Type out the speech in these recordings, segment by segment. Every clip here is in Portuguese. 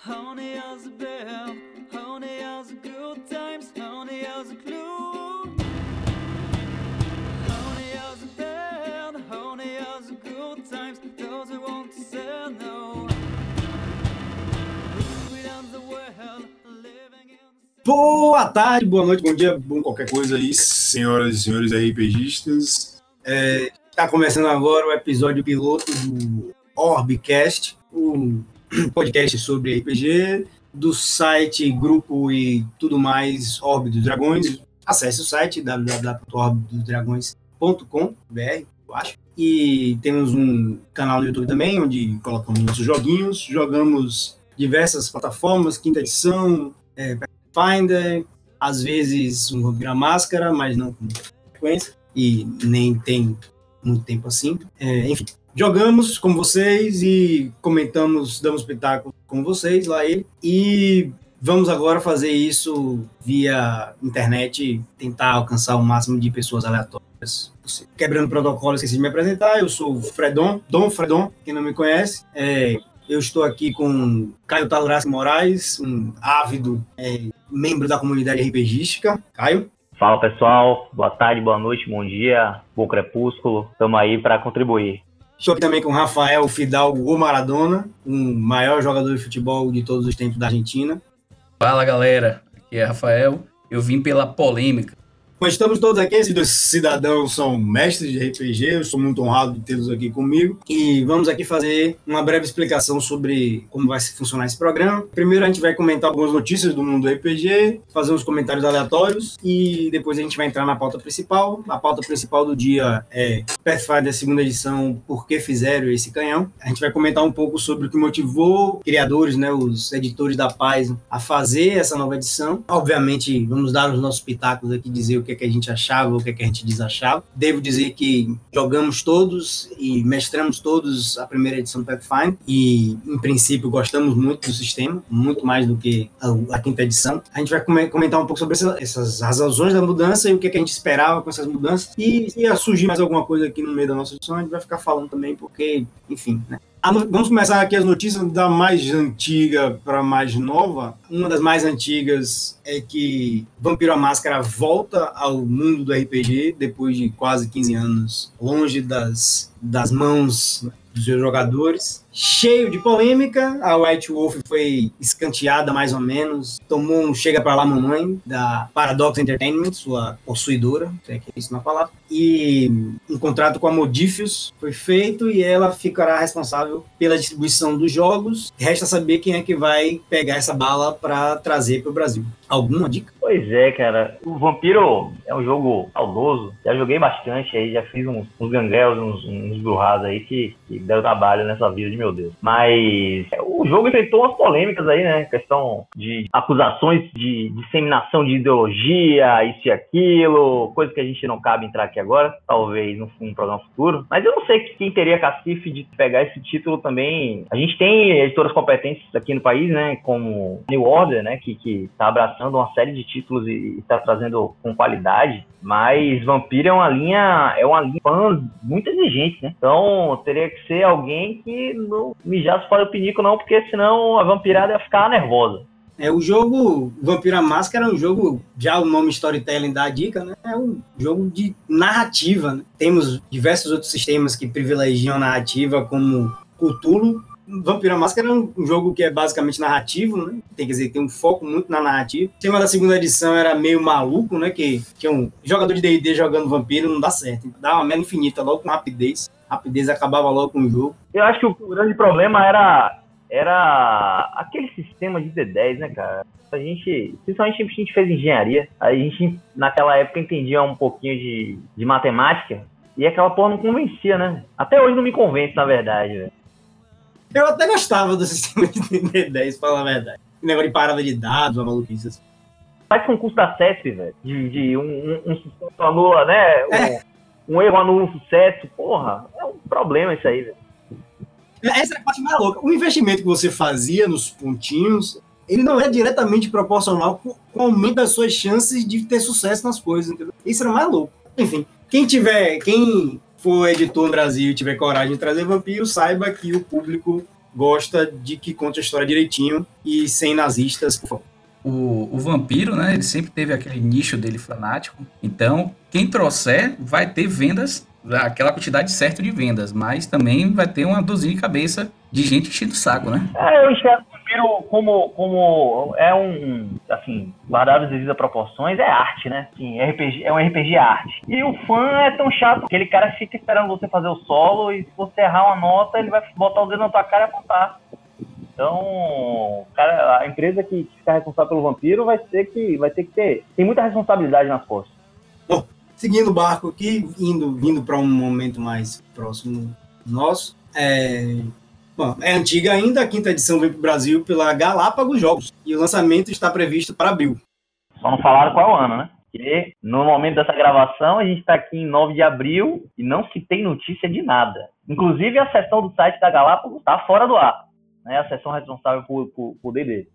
Honey, how's it been? Honey, how's the good times? Honey, how's the clue? Honey, it been? Honey, the good times? Those who want say no. Boa tarde, boa noite, bom dia, bom qualquer coisa aí, senhoras e senhores RPGistas. É, Está começando agora o episódio piloto do Orbcast, o podcast sobre RPG, do site, grupo e tudo mais Orbe dos Dragões. Acesse o site www.orbedosdragões.com.br, eu acho. E temos um canal no YouTube também, onde colocamos nossos joguinhos. Jogamos diversas plataformas, quinta edição, é, Finder, às vezes um vira máscara, mas não com frequência, e nem tem muito tempo assim. É, enfim, jogamos com vocês e comentamos, damos pitaco com vocês lá ele. E vamos agora fazer isso via internet, tentar alcançar o máximo de pessoas aleatórias possível. Quebrando protocolo, esqueci de me apresentar. Eu sou o Fredon, Dom Fredon, quem não me conhece. É, eu estou aqui com Caio Talurassi Moraes, um ávido é, membro da comunidade RPGística. Caio. Fala pessoal, boa tarde, boa noite, bom dia, bom crepúsculo, estamos aí para contribuir. Estou aqui também com Rafael Fidalgo o Maradona, um maior jogador de futebol de todos os tempos da Argentina. Fala galera, aqui é Rafael. Eu vim pela polêmica. Mas estamos todos aqui, esses dois cidadãos são mestres de RPG, eu sou muito honrado de tê-los aqui comigo. E vamos aqui fazer uma breve explicação sobre como vai funcionar esse programa. Primeiro a gente vai comentar algumas notícias do mundo do RPG, fazer uns comentários aleatórios e depois a gente vai entrar na pauta principal. A pauta principal do dia é Pathfinder segunda edição, por que fizeram esse canhão. A gente vai comentar um pouco sobre o que motivou criadores, né, os editores da Paz, a fazer essa nova edição. Obviamente, vamos dar os nossos pitacos aqui, dizer o que, é que a gente achava, o que, é que a gente desachava. Devo dizer que jogamos todos e mestramos todos a primeira edição do Pathfinder e, em princípio, gostamos muito do sistema, muito mais do que a, a quinta edição. A gente vai come- comentar um pouco sobre essa, essas as razões da mudança e o que, é que a gente esperava com essas mudanças. E se surgir mais alguma coisa aqui no meio da nossa edição, a gente vai ficar falando também, porque, enfim, né? Vamos começar aqui as notícias da mais antiga para mais nova. Uma das mais antigas é que Vampiro a Máscara volta ao mundo do RPG depois de quase 15 anos longe das, das mãos dos jogadores. Cheio de polêmica, a White Wolf foi escanteada mais ou menos, tomou um chega para lá mamãe da Paradox Entertainment, sua possuidora, se é que é isso na palavra, e um contrato com a Modifius foi feito e ela ficará responsável pela distribuição dos jogos. Resta saber quem é que vai pegar essa bala para trazer para o Brasil. Alguma dica? Pois é, cara, o Vampiro é um jogo saudoso, já joguei bastante aí, já fiz uns, uns uns, uns aí que, que deu trabalho nessa vida de meu Deus. Mas é, o jogo enfrentou umas polêmicas aí, né? Questão de acusações de disseminação de ideologia, isso e aquilo, coisa que a gente não cabe entrar aqui agora, talvez num, programa futuro. Mas eu não sei quem teria cacife de pegar esse título também. A gente tem editoras competentes aqui no país, né? Como New Order, né? Que, que tá abraçando uma série de títulos e está trazendo com qualidade. Mas Vampiro é uma linha, é uma linha muito exigente, né? Então teria que ser alguém que não mijasse fora o pinico, não, porque senão a vampirada ia ficar nervosa. É, o jogo Vampiro a Máscara é um jogo, já o nome storytelling dá a dica, né? É um jogo de narrativa. Né? Temos diversos outros sistemas que privilegiam a narrativa, como Cthulhu. Vampiro a Máscara é um jogo que é basicamente narrativo, né? Tem que dizer, tem um foco muito na narrativa. O tema da segunda edição era meio maluco, né? Que, que é um jogador de D&D jogando vampiro não dá certo. Dá uma merda infinita logo com rapidez. Rapidez acabava logo com o jogo. Eu acho que o grande problema era, era aquele sistema de D10, né, cara? A gente, principalmente a gente fez engenharia, a gente naquela época entendia um pouquinho de, de matemática e aquela porra não convencia, né? Até hoje não me convence, na verdade, velho. Eu até gostava do sistema de D10, pra falar a verdade. Negócio de parada de dados, uma maluquice assim. Faz concurso da CESP, velho, de, de um, um, um anula, né? Um, um erro anula um sucesso, porra, é um problema isso aí, velho. Essa é a parte mais louca. O investimento que você fazia nos pontinhos, ele não é diretamente proporcional com o aumento das suas chances de ter sucesso nas coisas, entendeu? Isso era mais louco. Enfim, quem tiver, quem for editor no Brasil e tiver coragem de trazer vampiro, saiba que o público gosta de que conte a história direitinho e sem nazistas, por favor. O, o vampiro, né? Ele sempre teve aquele nicho dele fanático. Então, quem trouxer vai ter vendas, aquela quantidade certa de vendas, mas também vai ter uma dozinha de cabeça de gente enchendo o saco, né? É, eu enxergo o vampiro como, como é um, assim, guardado as devidas proporções, é arte, né? Assim, RPG, é um RPG arte. E o fã é tão chato, aquele cara fica esperando você fazer o solo e se você errar uma nota, ele vai botar o dedo na tua cara e apontar. Então, cara, a empresa que ficar responsável pelo vampiro vai ter que, vai ter que ter, tem muita responsabilidade nas costas. Bom, seguindo o barco aqui, indo, vindo para um momento mais próximo nosso, é, bom, é antiga ainda, a quinta edição veio para o Brasil pela Galápagos Jogos e o lançamento está previsto para abril. Só não falaram qual é ano, né? Porque no momento dessa gravação, a gente está aqui em 9 de abril e não se tem notícia de nada. Inclusive, a seção do site da Galápagos está fora do ar né, a seção responsável por, por, por D&D.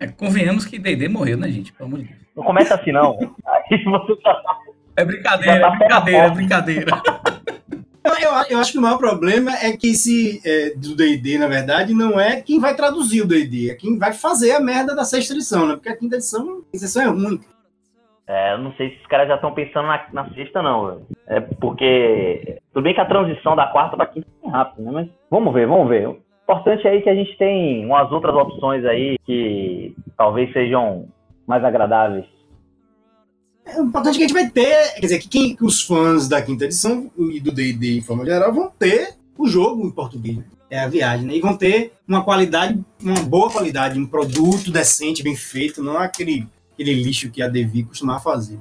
É, convenhamos que D&D morreu, né, gente? Pelo amor de Deus. Não começa assim, não. Aí você tá... É brincadeira, é brincadeira, é brincadeira. Eu, eu, eu, acho que o maior problema é que esse é, do D&D, na verdade, não é quem vai traduzir o D&D, é quem vai fazer a merda da sexta edição, né? Porque a quinta edição, a edição é ruim. É, eu não sei se os caras já estão pensando na, na, sexta, não, velho. É porque. Tudo bem que a transição da quarta pra quinta é rápida, né? Mas vamos ver, vamos ver importante aí que a gente tem umas outras opções aí que talvez sejam mais agradáveis. É importante que a gente vai ter, quer dizer, que, quem, que os fãs da quinta edição e do D&D em forma geral vão ter o jogo em português. Né? É a viagem, né? E vão ter uma qualidade, uma boa qualidade, um produto decente, bem feito, não aquele, aquele lixo que a Devi costumava fazer.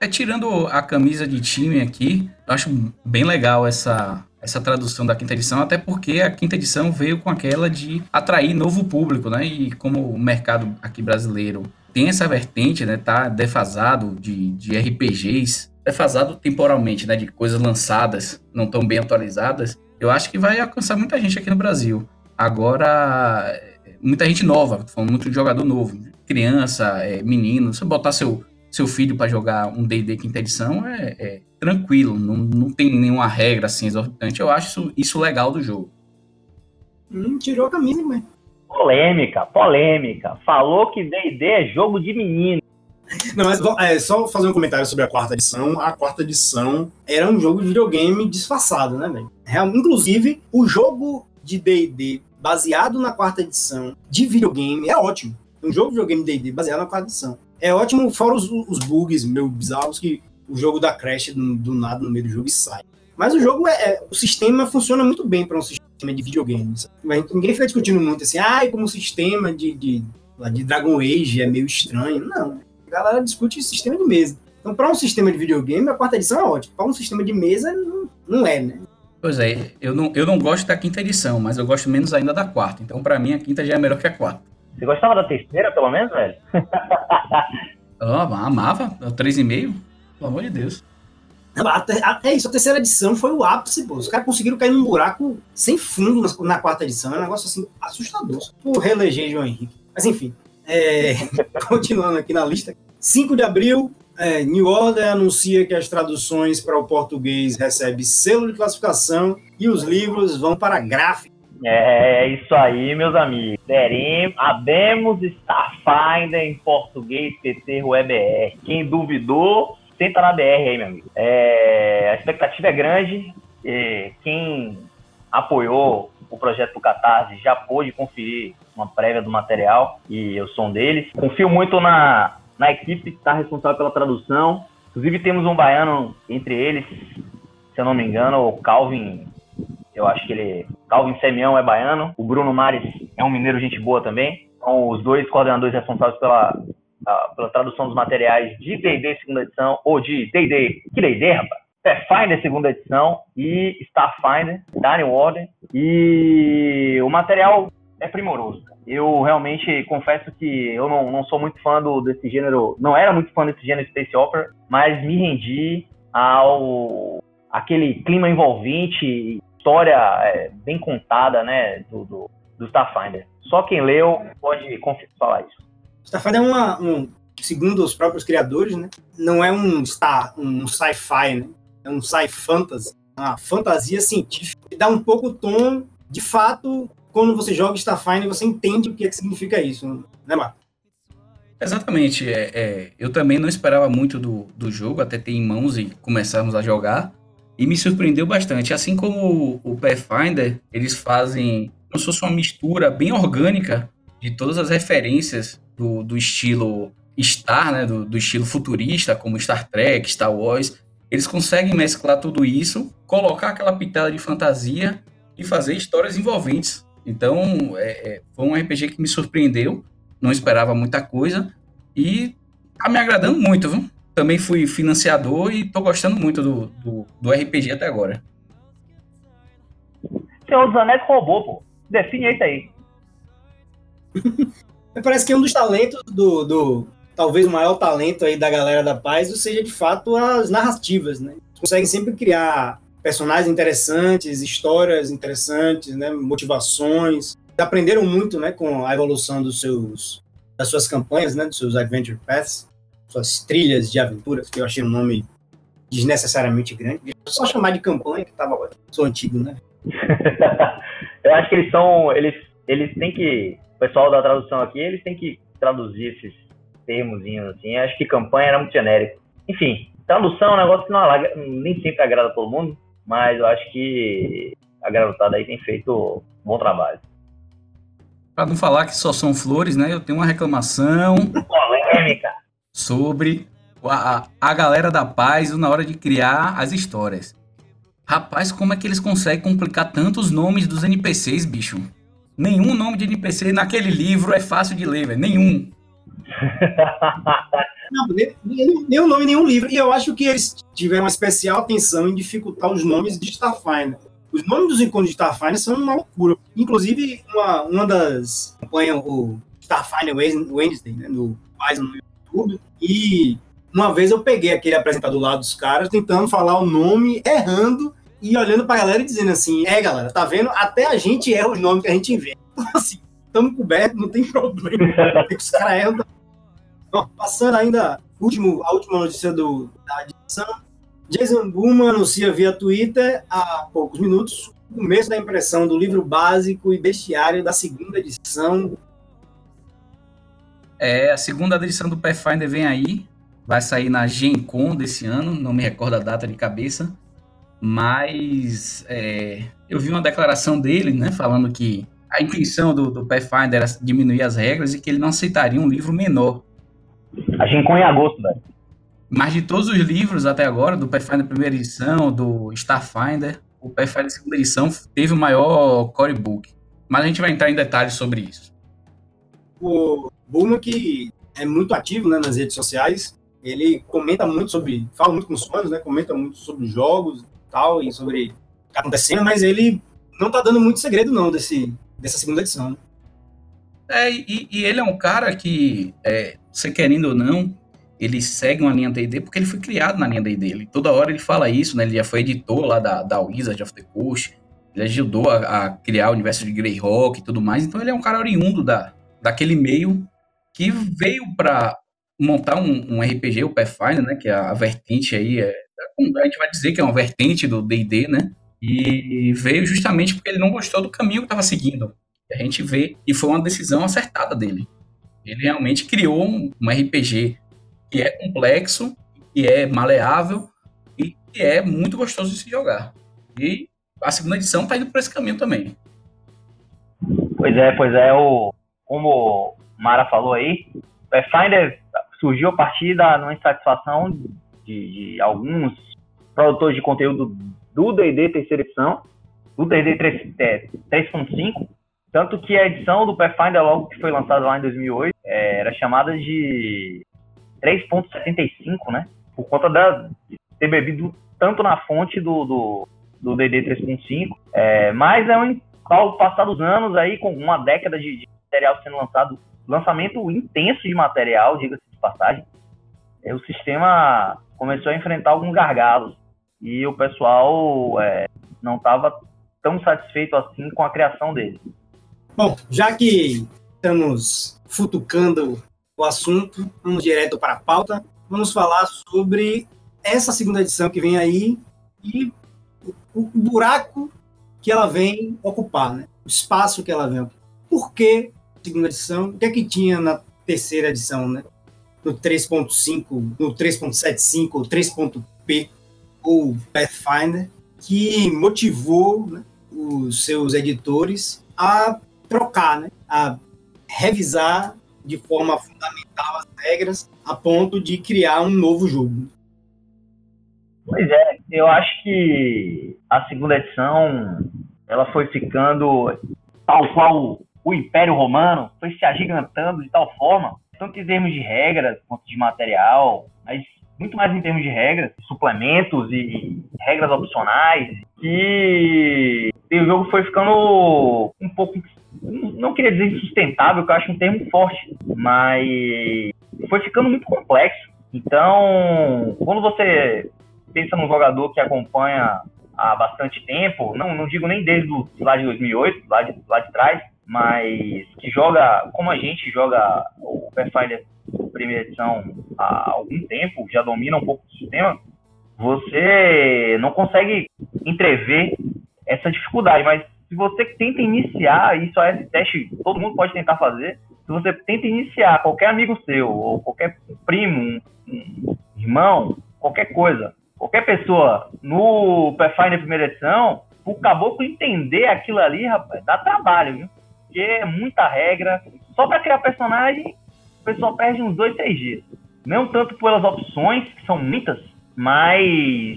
É, tirando a camisa de time aqui, eu acho bem legal essa, essa tradução da quinta edição, até porque a quinta edição veio com aquela de atrair novo público, né? E como o mercado aqui brasileiro tem essa vertente, né? Tá defasado de, de RPGs, defasado temporalmente, né? De coisas lançadas, não tão bem atualizadas, eu acho que vai alcançar muita gente aqui no Brasil. Agora, muita gente nova, falando muito de jogador novo, criança, é, menino, se botar seu seu filho para jogar um D&D quinta edição é, é, tranquilo, não, não tem nenhuma regra assim exorbitante. Eu acho isso, isso legal do jogo. Hum, tirou a camisa, mãe. Polêmica, polêmica. Falou que D&D é jogo de menino. Não, mas é, só fazer um comentário sobre a quarta edição. A quarta edição era um jogo de videogame disfarçado, né, velho? Inclusive, o jogo de D&D baseado na quarta edição de videogame é ótimo. Um jogo de videogame D&D baseado na quarta edição é ótimo, fora os, os bugs meio bizarros que o jogo da Crash do, do, nada no meio do jogo e sai. Mas o jogo é, é o sistema funciona muito bem para um sistema de videogames. Ninguém fica discutindo muito assim, ah, como o sistema de, de, de Dragon Age é meio estranho. Não, a galera discute sistema de mesa. Então, para um sistema de videogame, a quarta edição é ótima. Para um sistema de mesa, não, não é, né? Pois é, eu não, eu não gosto da quinta edição, mas eu gosto menos ainda da quarta. Então, para mim, a quinta já é melhor que a quarta. Você gostava da terceira, pelo menos, velho? oh, amava. O 3,5. Pelo amor de Deus. É isso, a terceira edição foi o ápice, pô. Os caras conseguiram cair num buraco sem fundo na, na quarta edição. É um negócio assim assustador. Por reeleger João Henrique. Mas enfim, é, continuando aqui na lista. 5 de abril, é, New Order anuncia que as traduções para o português recebem selo de classificação e os livros vão para a gráfica. É isso aí, meus amigos. Teremos, abemos Starfinder em português PT WebR. Quem duvidou, senta na BR aí, meu amigo. É, a expectativa é grande. quem apoiou o projeto do Catarse já pôde conferir uma prévia do material e sou um deles. Confio muito na, na equipe que está responsável pela tradução. Inclusive temos um baiano entre eles, se eu não me engano, o Calvin eu acho que ele. Calvin Semião é baiano. O Bruno Mares é um mineiro, gente boa também. São os dois coordenadores responsáveis pela, a, pela tradução dos materiais de D&D segunda edição, ou de D&D, que D&D, rapaz? Pathfinder segunda edição e Starfinder, da New Order. E o material é primoroso. Eu realmente confesso que eu não, não sou muito fã do, desse gênero, não era muito fã desse gênero Space Opera, mas me rendi ao aquele clima envolvente história é, bem contada, né, do, do, do, Starfinder. Só quem leu pode falar isso. Starfinder é uma, um, segundo os próprios criadores, né, não é um star, um sci-fi, né, é um sci-fantasy, uma fantasia científica que dá um pouco o tom de fato, quando você joga Starfire, você entende o que, é que significa isso, né, Marco? Exatamente. É, é, eu também não esperava muito do, do jogo, até ter em mãos e começarmos a jogar. E me surpreendeu bastante. Assim como o, Pathfinder, eles fazem como se fosse uma mistura bem orgânica de todas as referências do, do estilo Star, né, do, do, estilo futurista, como Star Trek, Star Wars. Eles conseguem mesclar tudo isso, colocar aquela pitada de fantasia e fazer histórias envolventes. Então, é, é, foi um RPG que me surpreendeu não esperava muita coisa e tá me agradando muito, viu? Também fui financiador e tô gostando muito do, do, do RPG até agora. Senhor dos Anéis roubou, pô. Define isso aí. Parece que um dos talentos do, do, Talvez o maior talento aí da galera da paz seja de fato as narrativas, né? Conseguem sempre criar personagens interessantes, histórias interessantes, né? Motivações aprenderam muito, né, com a evolução dos seus, das suas campanhas, né, dos seus adventure paths, suas trilhas de aventuras, que eu achei um nome desnecessariamente grande. Só chamar de campanha, que tava sou antigo, né? eu acho que eles são, eles, eles têm que, o pessoal da tradução aqui, eles têm que traduzir esses termos assim. Eu acho que campanha era muito genérico. Enfim, tradução é um negócio que não alaga, nem sempre agrada todo mundo, mas eu acho que a garotada aí tem feito um bom trabalho. Para não falar que só são flores, né? Eu tenho uma reclamação polêmica sobre a, a galera da paz na hora de criar as histórias. Rapaz, como é que eles conseguem complicar tantos nomes dos NPCs, bicho? Nenhum nome de NPC naquele livro é fácil de ler, velho. Nenhum. Não, nem, nenhum nome, nenhum livro. E eu acho que eles tiveram uma especial atenção em dificultar os nomes de Starfire. Os nomes dos encontros de Starfire são uma loucura. Inclusive, uma, uma das acompanham o Starfire Wednesday, né, no, mais no YouTube, e uma vez eu peguei aquele apresentador lá dos caras tentando falar o nome, errando, e olhando pra galera e dizendo assim, é galera, tá vendo? Até a gente erra os nomes que a gente inventa. Então, assim, estamos cobertos, não tem problema. os caras erram. Passando ainda último, a última notícia do, da edição, Jason Buma anuncia via Twitter há poucos minutos o começo da impressão do livro básico e bestiário da segunda edição. É, a segunda edição do Pathfinder vem aí. Vai sair na Gen Con desse ano, não me recordo a data de cabeça. Mas é, eu vi uma declaração dele, né, falando que a intenção do, do Pathfinder era diminuir as regras e que ele não aceitaria um livro menor. A Gen Con é em agosto, velho. Mas de todos os livros até agora, do Pathfinder primeira edição, do Starfinder, o Pathfinder segunda edição teve o maior core book. Mas a gente vai entrar em detalhes sobre isso. O Bulma, que é muito ativo né, nas redes sociais, ele comenta muito sobre, fala muito com os fãs, né, comenta muito sobre jogos e tal, e sobre o que está acontecendo, mas ele não tá dando muito segredo não desse, dessa segunda edição. É, e, e, ele é um cara que, é, você querendo ou não, ele segue uma linha D&D porque ele foi criado na linha D&D. Ele, toda hora ele fala isso, né? Ele já foi editor lá da, da Wizard of the Coast. Ele ajudou a, a criar o universo de Greyhawk e tudo mais. Então ele é um cara oriundo da, daquele meio que veio para montar um, um, RPG, o Pathfinder, né? Que é a vertente aí, é, a gente vai dizer que é uma vertente do D&D, né? E veio justamente porque ele não gostou do caminho que estava seguindo. A gente vê, e foi uma decisão acertada dele. Ele realmente criou um, um RPG que é complexo, que é maleável e que é muito gostoso de se jogar. E a segunda edição está indo por esse caminho também. Pois é, pois é, o, como Mara falou aí, Pathfinder surgiu a partir da insatisfação de, de alguns produtores de conteúdo do D&D terceira edição, do D&D 3.5, tanto que a edição do Pathfinder logo que foi lançada lá em 2008 é, era chamada de 3.75, né? Por conta da, de ter bebido tanto na fonte do, do, do DD 3.5. É, mas é um, ao passar dos anos aí, com uma década de, de material sendo lançado, lançamento intenso de material, diga-se de passagem, é, o sistema começou a enfrentar alguns gargalos. E o pessoal é, não estava tão satisfeito assim com a criação dele. Bom, já que estamos futucando o assunto, vamos direto para a pauta. Vamos falar sobre essa segunda edição que vem aí e o, buraco que ela vem ocupar, né? O espaço que ela vem ocupar. Por que segunda edição? O que é que tinha na terceira edição, né? No 3.5, no 3.75, ou 3.p, ou Pathfinder, que motivou né, os seus editores a trocar, né? A revisar de forma fundamental as regras a ponto de criar um novo jogo. Pois é, eu acho que a segunda edição ela foi ficando tal qual o Império Romano foi se agigantando de tal forma, tanto em termos de regras quanto de material, mas muito mais em termos de regras, suplementos e regras opcionais, que o jogo foi ficando um pouco não queria dizer insustentável, que eu acho um termo forte, mas foi ficando muito complexo. Então, quando você pensa num jogador que acompanha há bastante tempo, não, não digo nem desde o, lá de 2008, lá de, lá de trás, mas que joga, como a gente joga o Pathfinder primeira edição há algum tempo, já domina um pouco do sistema, você não consegue entrever essa dificuldade, mas se você tenta iniciar, isso é esse teste, todo mundo pode tentar fazer, se você tenta iniciar qualquer amigo seu, ou qualquer primo, um irmão, qualquer coisa, qualquer pessoa no Pathfinder primeira edição, o caboclo entender aquilo ali, rapaz, dá trabalho, viu? Porque é muita regra. Só para criar personagem, o pessoal perde uns dois, três dias. Não tanto pelas opções, que são muitas, mas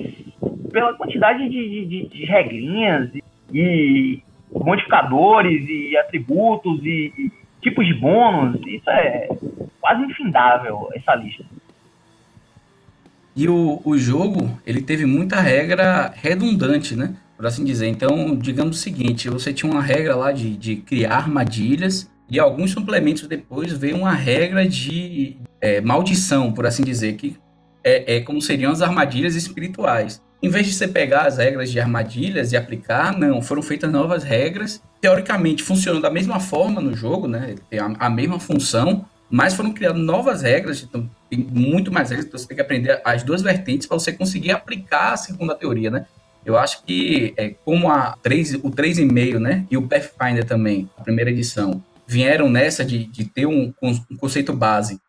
pela quantidade de, de, de regrinhas e modificadores e atributos e, e tipos de bônus. Isso é quase infindável, essa lista. E o, o jogo, ele teve muita regra redundante, né? Por assim dizer. Então, digamos o seguinte, você tinha uma regra lá de, de criar armadilhas e alguns suplementos depois veio uma regra de é, maldição, por assim dizer, que é, é como seriam as armadilhas espirituais. Em vez de você pegar as regras de armadilhas e aplicar, não, foram feitas novas regras. Teoricamente funcionam da mesma forma no jogo, né? Tem a, a mesma função, mas foram criadas novas regras, então tem muito mais regras, então você tem que aprender as duas vertentes para você conseguir aplicar a segunda teoria, né? Eu acho que é, como a 3, o 3,5, né? E o Pathfinder também, a primeira edição, vieram nessa de, de ter um, um conceito base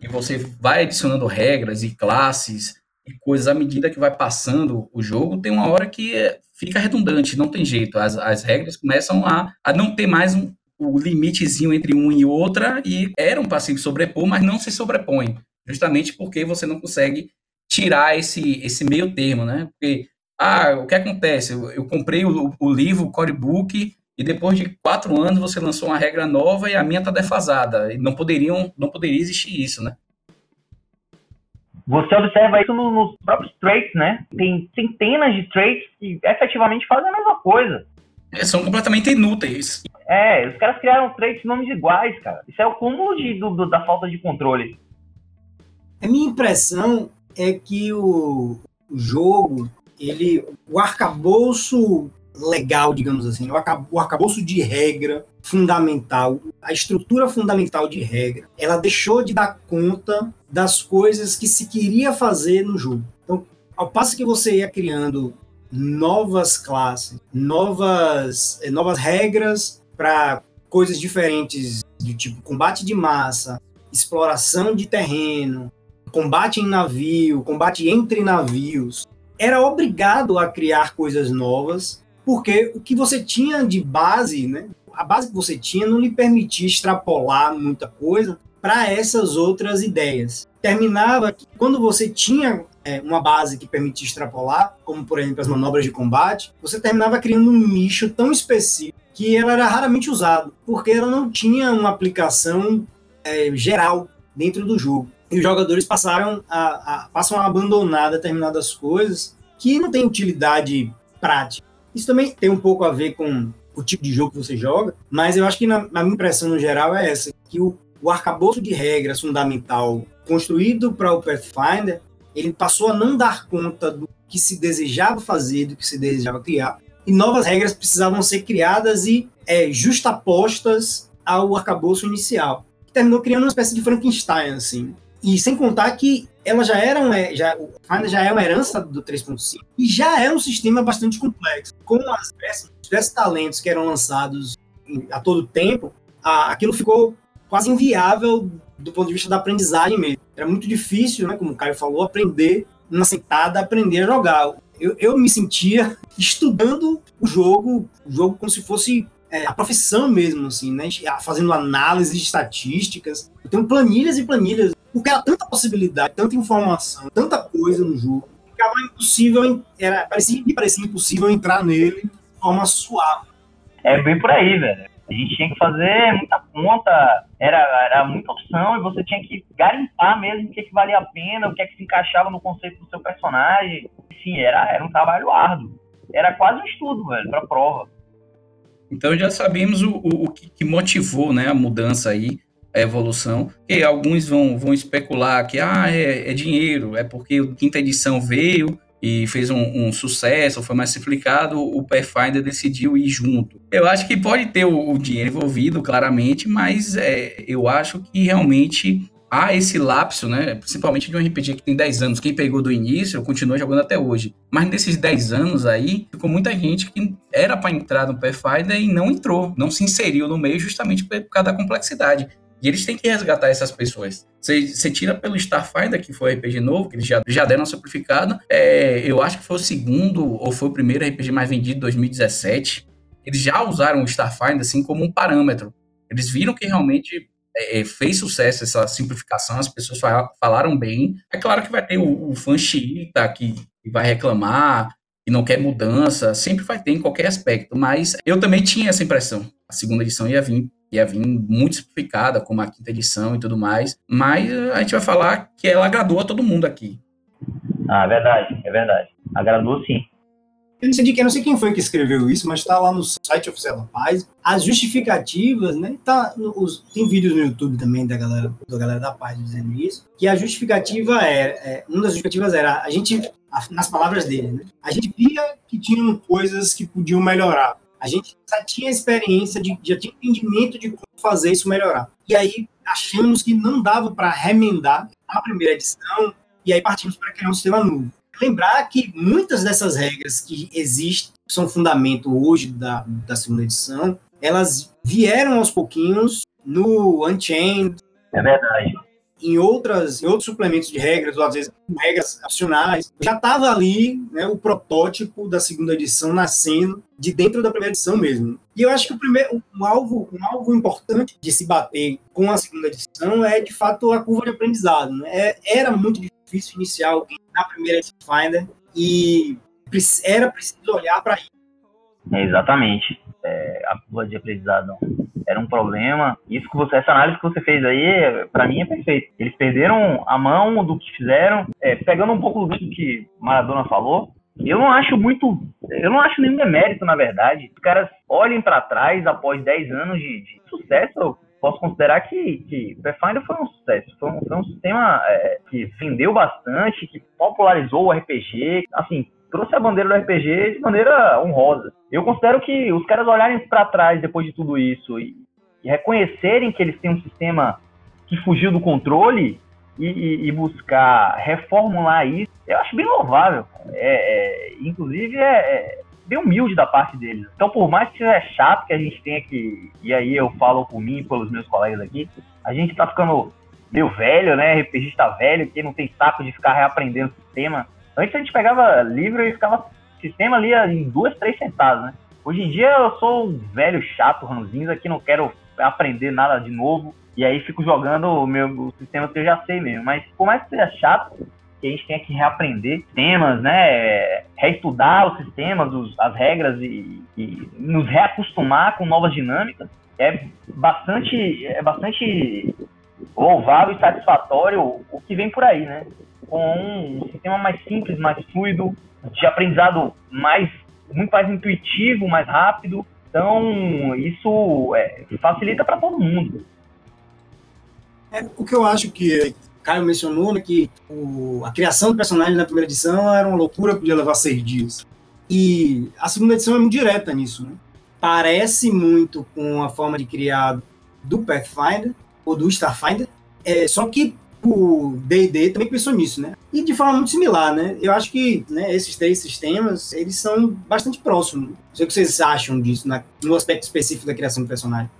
e você vai adicionando regras e classes e coisas à medida que vai passando o jogo, tem uma hora que fica redundante, não tem jeito. As, as regras começam a, a não ter mais um, o limitezinho entre um e outra e eram para se sobrepor, mas não se sobrepõem, justamente porque você não consegue tirar esse, esse meio termo, né? Porque, ah, o que acontece? Eu, eu comprei o, o livro, o Corebook, e depois de quatro anos você lançou uma regra nova e a minha está defasada. E não poderiam, não poderia existir isso, né? Você observa isso no, nos próprios traits, né? Tem centenas de traits que efetivamente fazem a mesma coisa. É, são completamente inúteis. É, os caras criaram traits nomes iguais, cara. Isso é o cúmulo de, do, do, da falta de controle. A minha impressão é que o jogo, ele, o arcabouço legal, digamos assim, o arcabouço de regra fundamental, a estrutura fundamental de regra, ela deixou de dar conta das coisas que se queria fazer no jogo. Então, ao passo que você ia criando novas classes, novas, eh, novas regras para coisas diferentes, do tipo combate de massa, exploração de terreno, combate em navio, combate entre navios, era obrigado a criar coisas novas porque o que você tinha de base, né, a base que você tinha não lhe permitia extrapolar muita coisa para essas outras ideias. Terminava que quando você tinha é, uma base que permitia extrapolar, como por exemplo as manobras de combate, você terminava criando um nicho tão específico que ela era raramente usado, porque ela não tinha uma aplicação é, geral dentro do jogo. E os jogadores passaram a, a, passam a abandonar determinadas coisas que não têm utilidade prática. Isso também tem um pouco a ver com o tipo de jogo que você joga, mas eu acho que na, na minha impressão no geral é essa, que o, o arcabouço de regras fundamental construído para o Pathfinder, ele passou a não dar conta do que se desejava fazer, do que se desejava criar, e novas regras precisavam ser criadas e é, justapostas ao arcabouço inicial. Terminou criando uma espécie de Frankenstein, assim. E sem contar que ela já era uma, já, já é uma herança do 3.5 e já é um sistema bastante complexo. Com as peças, os diversos talentos que eram lançados a todo tempo, a, aquilo ficou quase inviável do ponto de vista da aprendizagem mesmo. Era muito difícil, né, como o Caio falou, aprender uma sentada, aprender a jogar. Eu, eu me sentia estudando o jogo, o jogo como se fosse é, a profissão mesmo, assim, né? Fazendo análises estatísticas. Eu tenho planilhas e planilhas, porque era tanta possibilidade, tanta informação, tanta coisa no jogo, ficava impossível, era, parecia, me parecia impossível entrar nele de forma suave. É bem por aí, velho. A gente tinha que fazer muita conta, era, era muita opção e você tinha que garimpar mesmo o que, que valia a pena, o que é que se encaixava no conceito do seu personagem. Sim, era, era um trabalho árduo. Era quase um estudo, velho, pra prova. Então já sabemos o, o, o que motivou né, a mudança aí, a evolução. E alguns vão, vão especular que ah, é, é dinheiro, é porque a quinta edição veio e fez um, um, sucesso, foi mais simplificado, o Pathfinder decidiu ir junto. Eu acho que pode ter o, o dinheiro envolvido, claramente, mas é, eu acho que realmente há esse lapso, né? Principalmente de um RPG que tem 10 anos. Quem pegou do início continua jogando até hoje. Mas nesses 10 anos aí, ficou muita gente que era para entrar no Pathfinder e não entrou, não se inseriu no meio justamente por causa da complexidade. E eles têm que resgatar essas pessoas. Você, tira pelo Starfinder, que foi RPG novo, que eles já, já deram simplificado. É, eu acho que foi o segundo ou foi o primeiro RPG mais vendido de 2017. Eles já usaram o Starfinder assim como um parâmetro. Eles viram que realmente é, é, fez sucesso essa simplificação, as pessoas falaram bem. É claro que vai ter o, o fã xiita que, que vai reclamar, que não quer mudança, sempre vai ter em qualquer aspecto, mas eu também tinha essa impressão. A segunda edição ia vir ia vir muito simplificada, como a quinta edição e tudo mais, mas a gente vai falar que ela agradou a todo mundo aqui. Ah, é verdade, é verdade. Agradou sim. Eu não sei de quem, não sei quem foi que escreveu isso, mas está lá no site oficial da Paz. As justificativas, né? Tá os, tem vídeos no YouTube também da galera, da galera da Paz dizendo isso. Que a justificativa era, é, uma das justificativas era a gente, nas palavras dele, né? A gente via que tinham coisas que podiam melhorar. A gente já tinha experiência, de, já tinha entendimento de como fazer isso melhorar. E aí achamos que não dava para remendar a primeira edição e aí partimos para criar um sistema novo lembrar que muitas dessas regras que existem, são fundamento hoje da, da segunda edição, elas vieram aos pouquinhos no Unchained. É verdade. Em, outras, em outros suplementos de regras, ou às vezes regras opcionais, já estava ali né, o protótipo da segunda edição nascendo de dentro da primeira edição mesmo. E eu acho que o primeiro, um alvo, um alvo importante de se bater com a segunda edição é, de fato, a curva de aprendizado. Né? É, era muito difícil iniciar alguém na primeira Finder e era preciso olhar para isso. Exatamente. É, a curva de aprendizado era um problema. Isso que você, essa análise que você fez aí, para mim é perfeito. Eles perderam a mão do que fizeram, é, pegando um pouco do que Maradona falou. Eu não acho muito, eu não acho nenhum demérito, na verdade. Os caras olhem para trás após 10 anos de, de sucesso posso considerar que, que Pathfinder foi um sucesso. Foi um, foi um sistema é, que vendeu bastante, que popularizou o RPG, assim, trouxe a bandeira do RPG de maneira honrosa. Eu considero que os caras olharem para trás depois de tudo isso e, e, reconhecerem que eles têm um sistema que fugiu do controle e, e, e buscar reformular isso, eu acho bem louvável. É, é inclusive, é, é bem humilde da parte deles. Então, por mais que seja chato que a gente tenha que. E aí eu falo por mim e pelos meus colegas aqui, a gente tá ficando meio velho, né? RPGista velho, que não tem saco de ficar reaprendendo o sistema. Antes a gente pegava livro e ficava sistema ali em duas, três centavos, né? Hoje em dia eu sou um velho chato, ranzinza, que não quero aprender nada de novo. E aí fico jogando o meu o sistema que eu já sei mesmo. Mas por mais que seja chato, que a gente tenha que reaprender temas, né? Reestudar os sistemas, os, as regras e, e, nos reacostumar com novas dinâmicas. É bastante, é bastante louvável e satisfatório o que vem por aí, né? Com um sistema mais simples, mais fluido, de aprendizado mais, muito mais intuitivo, mais rápido. Então, isso é, facilita para todo mundo. É, o que eu acho que Caio mencionou né, que o, a criação do personagem na primeira edição era uma loucura, podia levar seis dias. E a segunda edição é muito direta nisso. Né? Parece muito com a forma de criar do Pathfinder ou do Starfinder, é, só que o D&D também pensou nisso, né? E de forma muito similar, né? Eu acho que né, esses três sistemas, eles são bastante próximos. Não sei o que vocês acham disso, na, no aspecto específico da criação do personagem.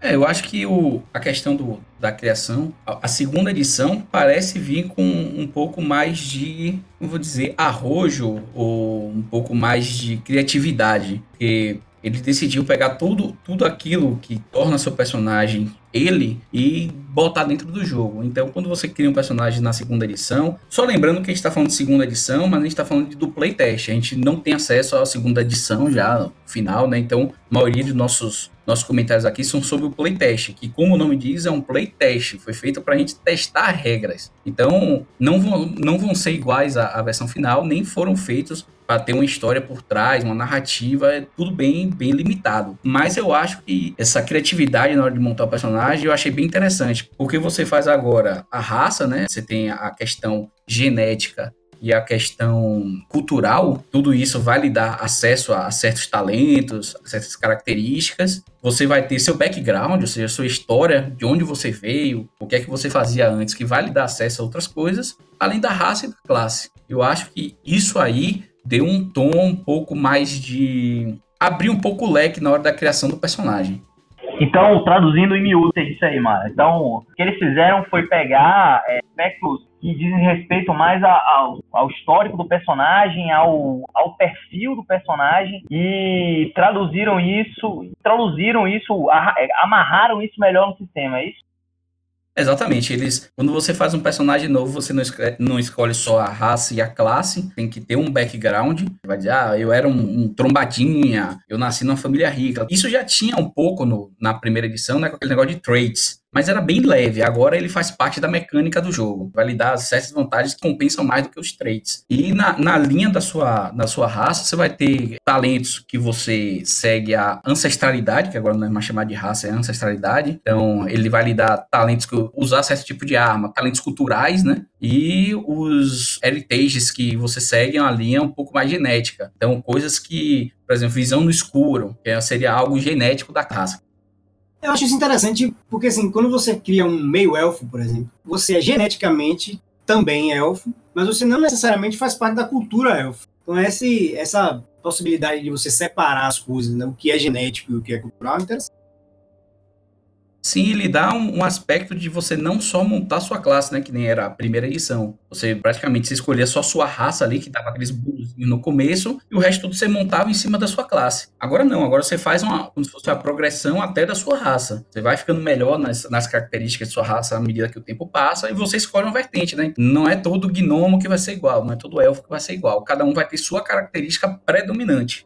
É, eu acho que o, a questão do, da criação, a, a, segunda edição parece vir com um pouco mais de, vou dizer, arrojo ou um pouco mais de criatividade. Porque ele decidiu pegar tudo, tudo aquilo que torna seu personagem ele e botar dentro do jogo. Então, quando você cria um personagem na segunda edição, só lembrando que a gente está falando de segunda edição, mas a gente está falando do playtest. A gente não tem acesso à segunda edição já final, né? Então, a maioria dos nossos nossos comentários aqui são sobre o playtest, que como o nome diz, é um playtest, foi feito para a gente testar regras. Então, não vão, não vão ser iguais à, à versão final, nem foram feitos para ter uma história por trás, uma narrativa, é tudo bem, bem limitado. Mas eu acho que essa criatividade na hora de montar o personagem eu achei bem interessante, porque você faz agora a raça, né? Você tem a questão genética e a questão cultural, tudo isso vai lhe dar acesso a certos talentos, a certas características. Você vai ter seu background, ou seja, sua história, de onde você veio, o que é que você fazia antes, que vai lhe dar acesso a outras coisas, além da raça e da classe. Eu acho que isso aí deu um tom um pouco mais de. abrir um pouco o leque na hora da criação do personagem. Então, traduzindo em miúdo, é isso aí, mano. Então, o que eles fizeram foi pegar é, aspectos que dizem respeito mais ao, ao, histórico do personagem, ao, ao perfil do personagem e traduziram isso, traduziram isso, amarraram isso melhor no sistema, é isso? Exatamente, eles. Quando você faz um personagem novo, você não escolhe, não escolhe só a raça e a classe, tem que ter um background. Vai dizer, ah, eu era um, um trombadinha, eu nasci numa família rica. Isso já tinha um pouco no, na primeira edição, né? Com aquele negócio de traits mas era bem leve. Agora ele faz parte da mecânica do jogo. Vai lhe dar certas vantagens que compensam mais do que os traits. E na, na linha da sua, da sua raça, você vai ter talentos que você segue a ancestralidade, que agora não é mais chamado de raça, é ancestralidade. Então ele vai lhe dar talentos que usar certo tipo de arma, talentos culturais, né? E os heritages que você segue é uma linha um pouco mais genética. Então coisas que, por exemplo, visão no escuro, que seria algo genético da raça. Eu acho isso interessante porque, assim, quando você cria um meio-elfo, por exemplo, você é geneticamente também elfo, mas você não necessariamente faz parte da cultura elfo. Então, esse, essa possibilidade de você separar as coisas, né, o que é genético e o que é cultural, é interessante. Sim, ele dá um, um, aspecto de você não só montar sua classe, né? Que nem era a primeira edição. Você praticamente você escolhia só sua raça ali, que dava aqueles buluzinhos no começo, e o resto tudo você montava em cima da sua classe. Agora não, agora você faz uma, como se fosse uma progressão até da sua raça. Você vai ficando melhor nas, nas características de sua raça à medida que o tempo passa, e você escolhe uma vertente, né? Não é todo gnomo que vai ser igual, não é todo elfo que vai ser igual. Cada um vai ter sua característica predominante.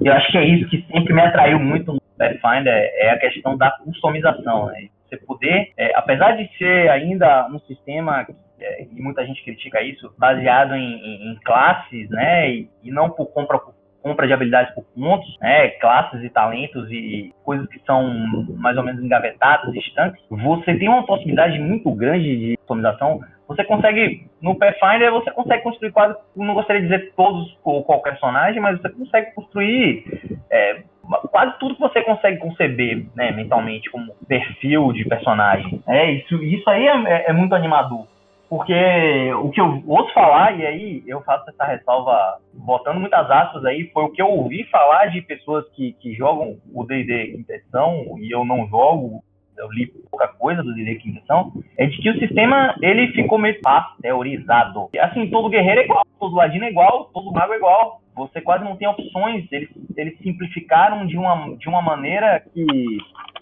Eu acho que é isso que sempre me atraiu muito no Pathfinder, é a questão da customização, né? Você poder, é, apesar de ser ainda um sistema é, e muita gente critica isso, baseado em, em, em classes, né, e, e, não por compra por compra de habilidades por pontos, né, classes e talentos e coisas que são mais ou menos engavetadas, estanques, você tem uma possibilidade muito grande de customização. Você consegue, no Pathfinder, você consegue construir quase, não gostaria de dizer todos ou qualquer personagem, mas você consegue construir é, quase tudo que você consegue conceber, né, mentalmente, como perfil de personagem. É, isso, isso aí é, é muito animador. Porque o que eu ouço falar, e aí eu faço essa ressalva botando muitas aspas aí, foi o que eu ouvi falar de pessoas que, que jogam o D&D quinta edição, e eu não jogo, eu li pouca coisa do D&D quinta edição, é de que o sistema, ele ficou meio pasteurizado. Assim, todo guerreiro é igual, todo ladino é igual, todo mago é igual. Você quase não tem opções, eles, eles simplificaram de uma, de uma maneira que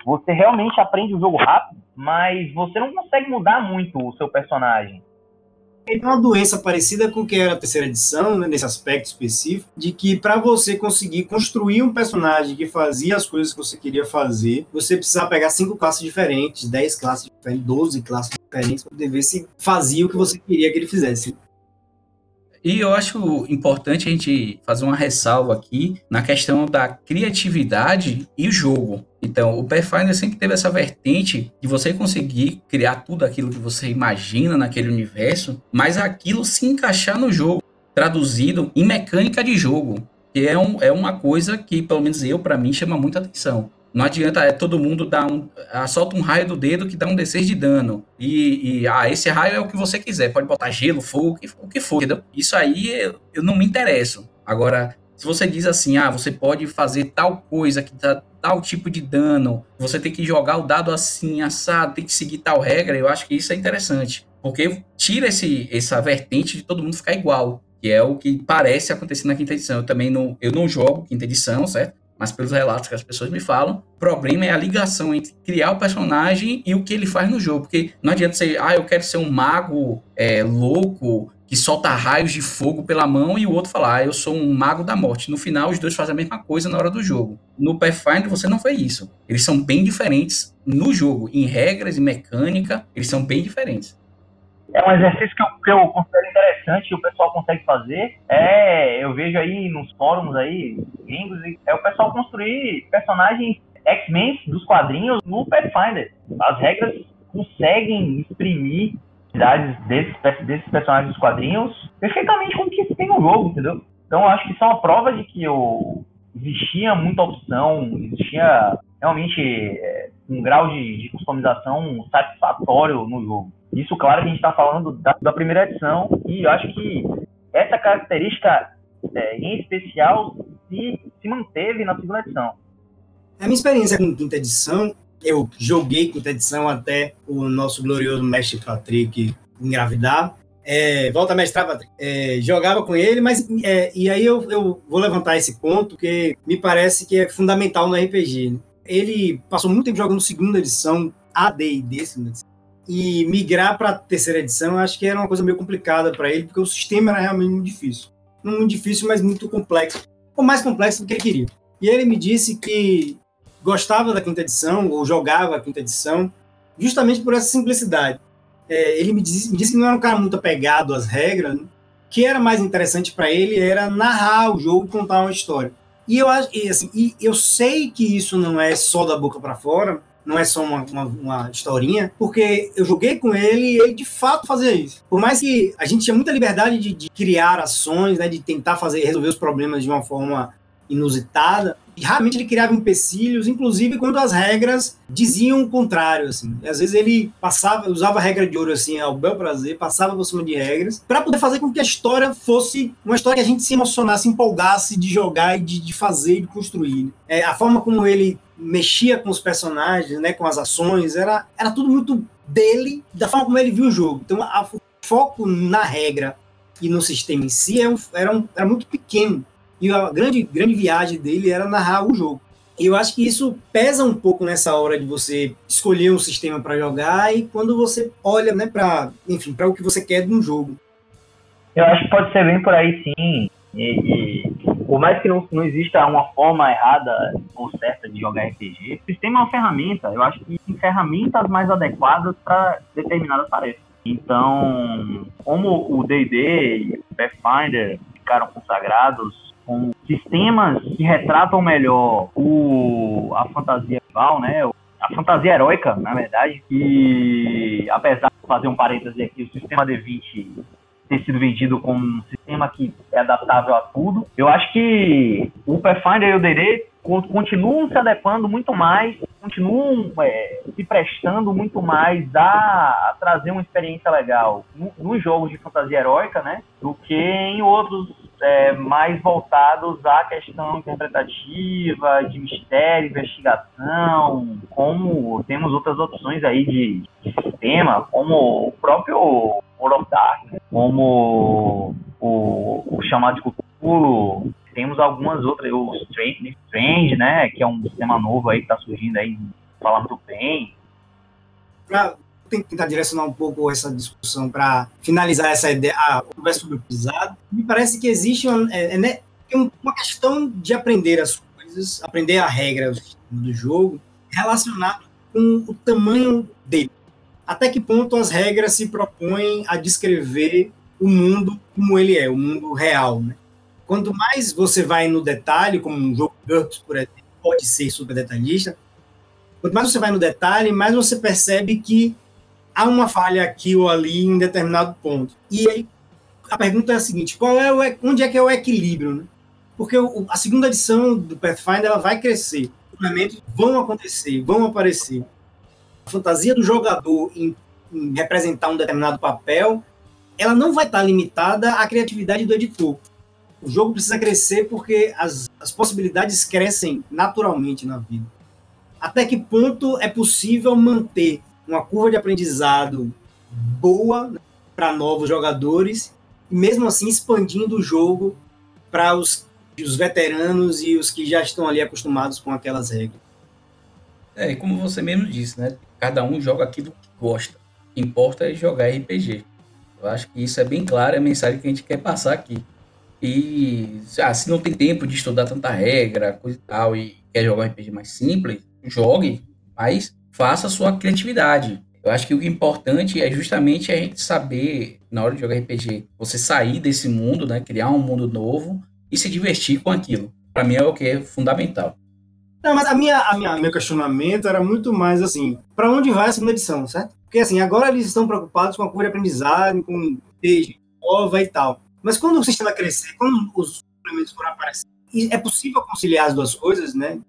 você realmente aprende o jogo rápido, mas você não consegue mudar muito o seu personagem. Tem uma doença parecida com o que era a terceira edição, né, nesse aspecto específico, de que para você conseguir construir um personagem que fazia as coisas que você queria fazer, você precisava pegar cinco classes diferentes, dez classes diferentes, doze classes diferentes, para poder ver se fazia o que você queria que ele fizesse. E eu acho importante a gente fazer uma ressalva aqui na questão da criatividade e o jogo. Então, o Pathfinder sempre teve essa vertente de você conseguir criar tudo aquilo que você imagina naquele universo, mas aquilo se encaixar no jogo, traduzido em mecânica de jogo, que é, um, é uma coisa que, pelo menos eu, para mim, chama muita atenção. Não adianta é, todo mundo dar um. Ah, solta um raio do dedo que dá um D6 de dano. E, e, ah, esse raio é o que você quiser. Pode botar gelo, fogo, o que for. Isso aí eu, eu não me interesso. Agora, se você diz assim, ah, você pode fazer tal coisa que dá tal tipo de dano, você tem que jogar o dado assim, assado, tem que seguir tal regra, eu acho que isso é interessante. Porque tira esse, essa vertente de todo mundo ficar igual, que é o que parece acontecer na quinta edição. Eu também não, eu não jogo quinta edição, certo? mas pelos relatos que as pessoas me falam, o problema é a ligação entre criar o personagem e o que ele faz no jogo. Porque não adianta ser, ah, eu quero ser um mago é, louco que solta raios de fogo pela mão e o outro falar, ah, eu sou um mago da morte. No final, os dois fazem a mesma coisa na hora do jogo. No Pathfinder, você não vê isso. Eles são bem diferentes no jogo, em regras e mecânica, eles são bem diferentes é um exercício que eu, que eu considero interessante e o pessoal consegue fazer. É, eu vejo aí nos fóruns aí, gringos, é o pessoal construir personagens X-Men dos quadrinhos no Pathfinder. As regras conseguem exprimir idades desses, desses personagens dos quadrinhos perfeitamente como que se tem no jogo, entendeu? Então acho que isso é uma prova de que eu, existia muita opção, existia realmente é, um grau de, de customização satisfatório no jogo. Isso, claro, que a gente está falando da, da, primeira edição e eu acho que essa característica é, em especial se, se manteve na segunda edição. A minha experiência com quinta edição, eu joguei quinta edição até o nosso glorioso mestre Patrick engravidar. É, volta a mestrar, Patrick. É, jogava com ele, mas é, e aí eu, eu, vou levantar esse ponto que me parece que é fundamental no RPG. Né? Ele passou muito tempo jogando segunda edição, AD&D, segunda edição e migrar para a terceira edição, acho que era uma coisa meio complicada para ele, porque o sistema era realmente muito difícil. Não muito difícil, mas muito complexo. Ou mais complexo do que ele queria. E ele me disse que gostava da quinta edição, ou jogava a quinta edição, justamente por essa simplicidade. É, ele me disse, me disse, que não era um cara muito apegado às regras, né? que era mais interessante para ele era narrar o jogo, contar uma história. E eu e, assim, e eu sei que isso não é só da boca para fora, não é só uma, uma, uma, historinha, porque eu joguei com ele e ele de fato fazia isso. Por mais que a gente tinha muita liberdade de, de criar ações, né, de tentar fazer resolver os problemas de uma forma inusitada, e realmente ele criava empecilhos, inclusive quando as regras diziam o contrário, assim. Às vezes ele passava, usava a regra de ouro, assim, ao bel prazer, passava por cima de regras, para poder fazer com que a história fosse uma história que a gente se emocionasse, empolgasse de jogar e de, de fazer e de construir. É, a forma como ele mexia com os personagens, né, com as ações, era, era tudo muito dele, da forma como ele viu o jogo. Então, a, o foco na regra e no sistema em si era, um, era, um, era muito pequeno. E a grande, grande viagem dele era narrar o jogo. E eu acho que isso pesa um pouco nessa hora de você escolher um sistema para jogar e quando você olha, né, para, enfim, para o que você quer de um jogo. Eu acho que pode ser bem por aí, sim. E, e por mais que não, não exista uma forma errada ou certa de jogar RPG, o sistema é uma ferramenta. Eu acho que tem ferramentas mais adequadas para determinadas tarefas. Então, como o D&D e o Pathfinder ficaram consagrados com sistemas que retratam melhor o, a fantasia rival, né? A fantasia heróica, na verdade, e apesar de fazer um parêntese aqui, o sistema D20 ter sido vendido como um sistema que é adaptável a tudo. Eu acho que o Pathfinder e o D&D continuam se adequando muito mais, continuam é, se prestando muito mais a, a, trazer uma experiência legal nos jogos de fantasia heróica, né, do que em outros é, mais voltados à questão interpretativa, de mistério, investigação, como temos outras opções aí de, de sistema, como o próprio World of Darkness, como o, o chamado de temos algumas outras, o Strange, Strange, né, que é um sistema novo aí que está surgindo aí, fala muito bem. Pra tentar direcionar um pouco essa discussão para finalizar essa ideia, a conversa sobre o pisado, me parece que existe uma, é, é, né, uma questão de aprender as coisas, aprender a regra do jogo relacionado com o tamanho dele. Até que ponto as regras se propõem a descrever o mundo como ele é, o mundo real, né? Quanto mais você vai no detalhe, como um jogo GURPS, por exemplo, pode ser super detalhista, quanto mais você vai no detalhe, mais você percebe que há uma falha aqui ou ali em determinado ponto. E aí a pergunta é a seguinte: qual é o, onde é que é o equilíbrio? Né? Porque o, a segunda edição do Pathfinder ela vai crescer. elementos vão acontecer, vão aparecer. A fantasia do jogador em, em representar um determinado papel, ela não vai estar limitada à criatividade do editor. O jogo precisa crescer porque as, as possibilidades crescem naturalmente na vida. Até que ponto é possível manter uma curva de aprendizado boa para novos jogadores, e mesmo assim expandindo o jogo para os, os veteranos e os que já estão ali acostumados com aquelas regras. É, e como você mesmo disse, né? Cada um joga aquilo que gosta. O que importa é jogar RPG. Eu acho que isso é bem claro, é a mensagem que a gente quer passar aqui. E ah, se não tem tempo de estudar tanta regra, coisa e tal, e quer jogar um RPG mais simples, jogue, mas faça a sua criatividade. Eu acho que o importante é justamente a gente saber, na hora de jogar RPG, você sair desse mundo, né, criar um mundo novo e se divertir com aquilo. Para mim é o que é fundamental. Não, mas a minha, a minha, meu questionamento era muito mais assim, para onde vai a segunda edição, certo? Porque assim, agora eles estão preocupados com a curva de aprendizagem, com nova e tal. Mas quando o sistema crescer, quando os suplementos forem aparecer, é possível conciliar as duas coisas, né?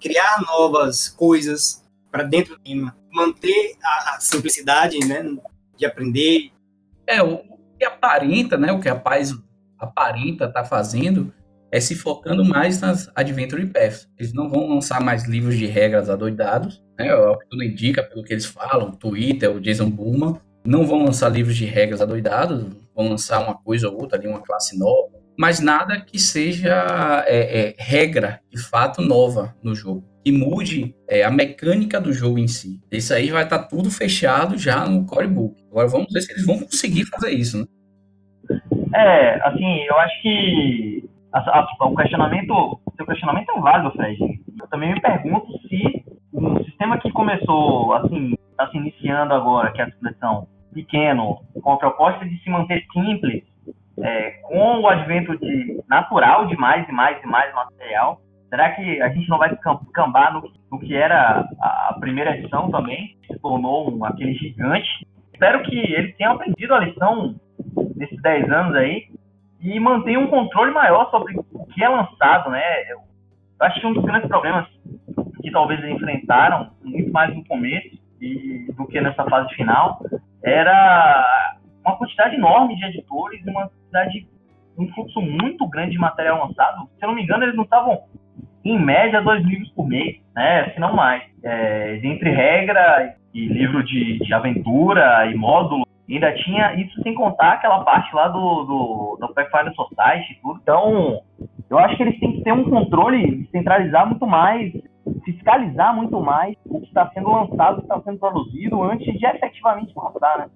Criar novas coisas para dentro do tema, manter a, a, simplicidade, né? De aprender. É, o que aparenta, né? O que a Paz aparenta tá fazendo é se focando mais nas Adventure Paths. Eles não vão lançar mais livros de regras adoidados, né? O que tudo indica pelo que eles falam, o Twitter, o Jason Buma. Não vão lançar livros de regras adoidados, vão lançar uma coisa ou outra ali, uma classe nova, mas nada que seja é, é, regra de fato nova no jogo. Que mude é, a mecânica do jogo em si. Isso aí vai estar tá tudo fechado já no core book. Agora vamos ver se eles vão conseguir fazer isso, né? É, assim, eu acho que a, a, o questionamento, seu questionamento é válido, Fred. Eu também me pergunto se um sistema que começou, assim, está se iniciando agora, que é a seleção pequeno, com a proposta de se manter simples, é, com o advento de natural de mais e mais e mais material, será que a gente não vai cambar no, no que era a, primeira edição também, que se tornou um, aquele gigante? Espero que eles tenham aprendido a lição desses 10 anos aí e mantenham um controle maior sobre o que é lançado, né? Eu acho que um dos grandes problemas que talvez eles enfrentaram, muito mais no começo e, do que nessa fase final, era uma quantidade enorme de editores e uma quantidade, um fluxo muito grande de material lançado. Se eu não me engano, eles não estavam em média dois livros por mês, né? Se não mais. É, entre regra e livro de, de aventura e módulo, ainda tinha isso sem contar aquela parte lá do, do, do Pathfinder Society e tudo. Então, eu acho que eles têm que ter um controle, centralizar muito mais, fiscalizar muito mais o que está sendo lançado, o que está sendo produzido, antes de efetivamente lançar, né?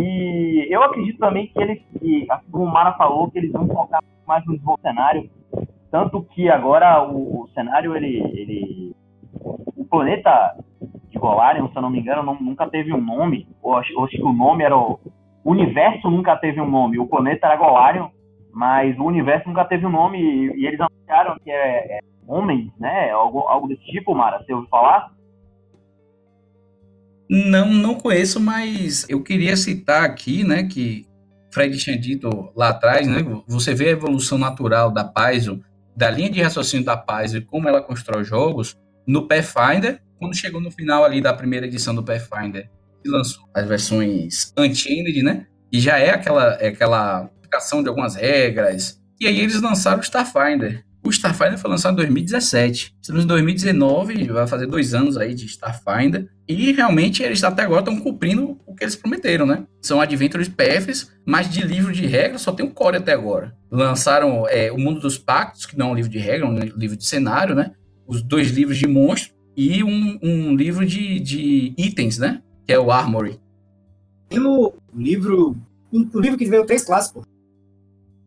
E eu acredito também que eles, que, assim como o Mara falou, que eles vão focar mais no desenvolvimento cenário, tanto que agora o, o cenário, ele, ele, o planeta de Golarion, se eu não me engano, não, nunca teve um nome, ou acho, acho que o nome era o, o universo nunca teve um nome, o planeta era Golarion, mas o universo nunca teve um nome e, e eles anunciaram que é, é homens, né? Algo, algo desse tipo, Mara, você ouviu falar? Não, não conheço, mas eu queria citar aqui, né, que Fred tinha dito lá atrás, né, você vê a evolução natural da Paizo, da linha de raciocínio da Paizo e como ela constrói jogos no Pathfinder, quando chegou no final ali da primeira edição do Pathfinder, que lançou as versões Unchained, né, e já é aquela, é aquela aplicação de algumas regras, e aí eles lançaram o Starfinder, o Starfinder foi lançado em 2017. Estamos em 2019, vai fazer dois anos aí de Starfinder. E realmente eles até agora estão cumprindo o que eles prometeram, né? São Adventures PFs, mas de livro de regras só tem o Core até agora. Lançaram é, O Mundo dos Pactos, que não é um livro de regra, é um livro de cenário, né? Os dois livros de monstro e um, um livro de, de itens, né? Que é o Armory. Tem o livro. O livro que veio três pô.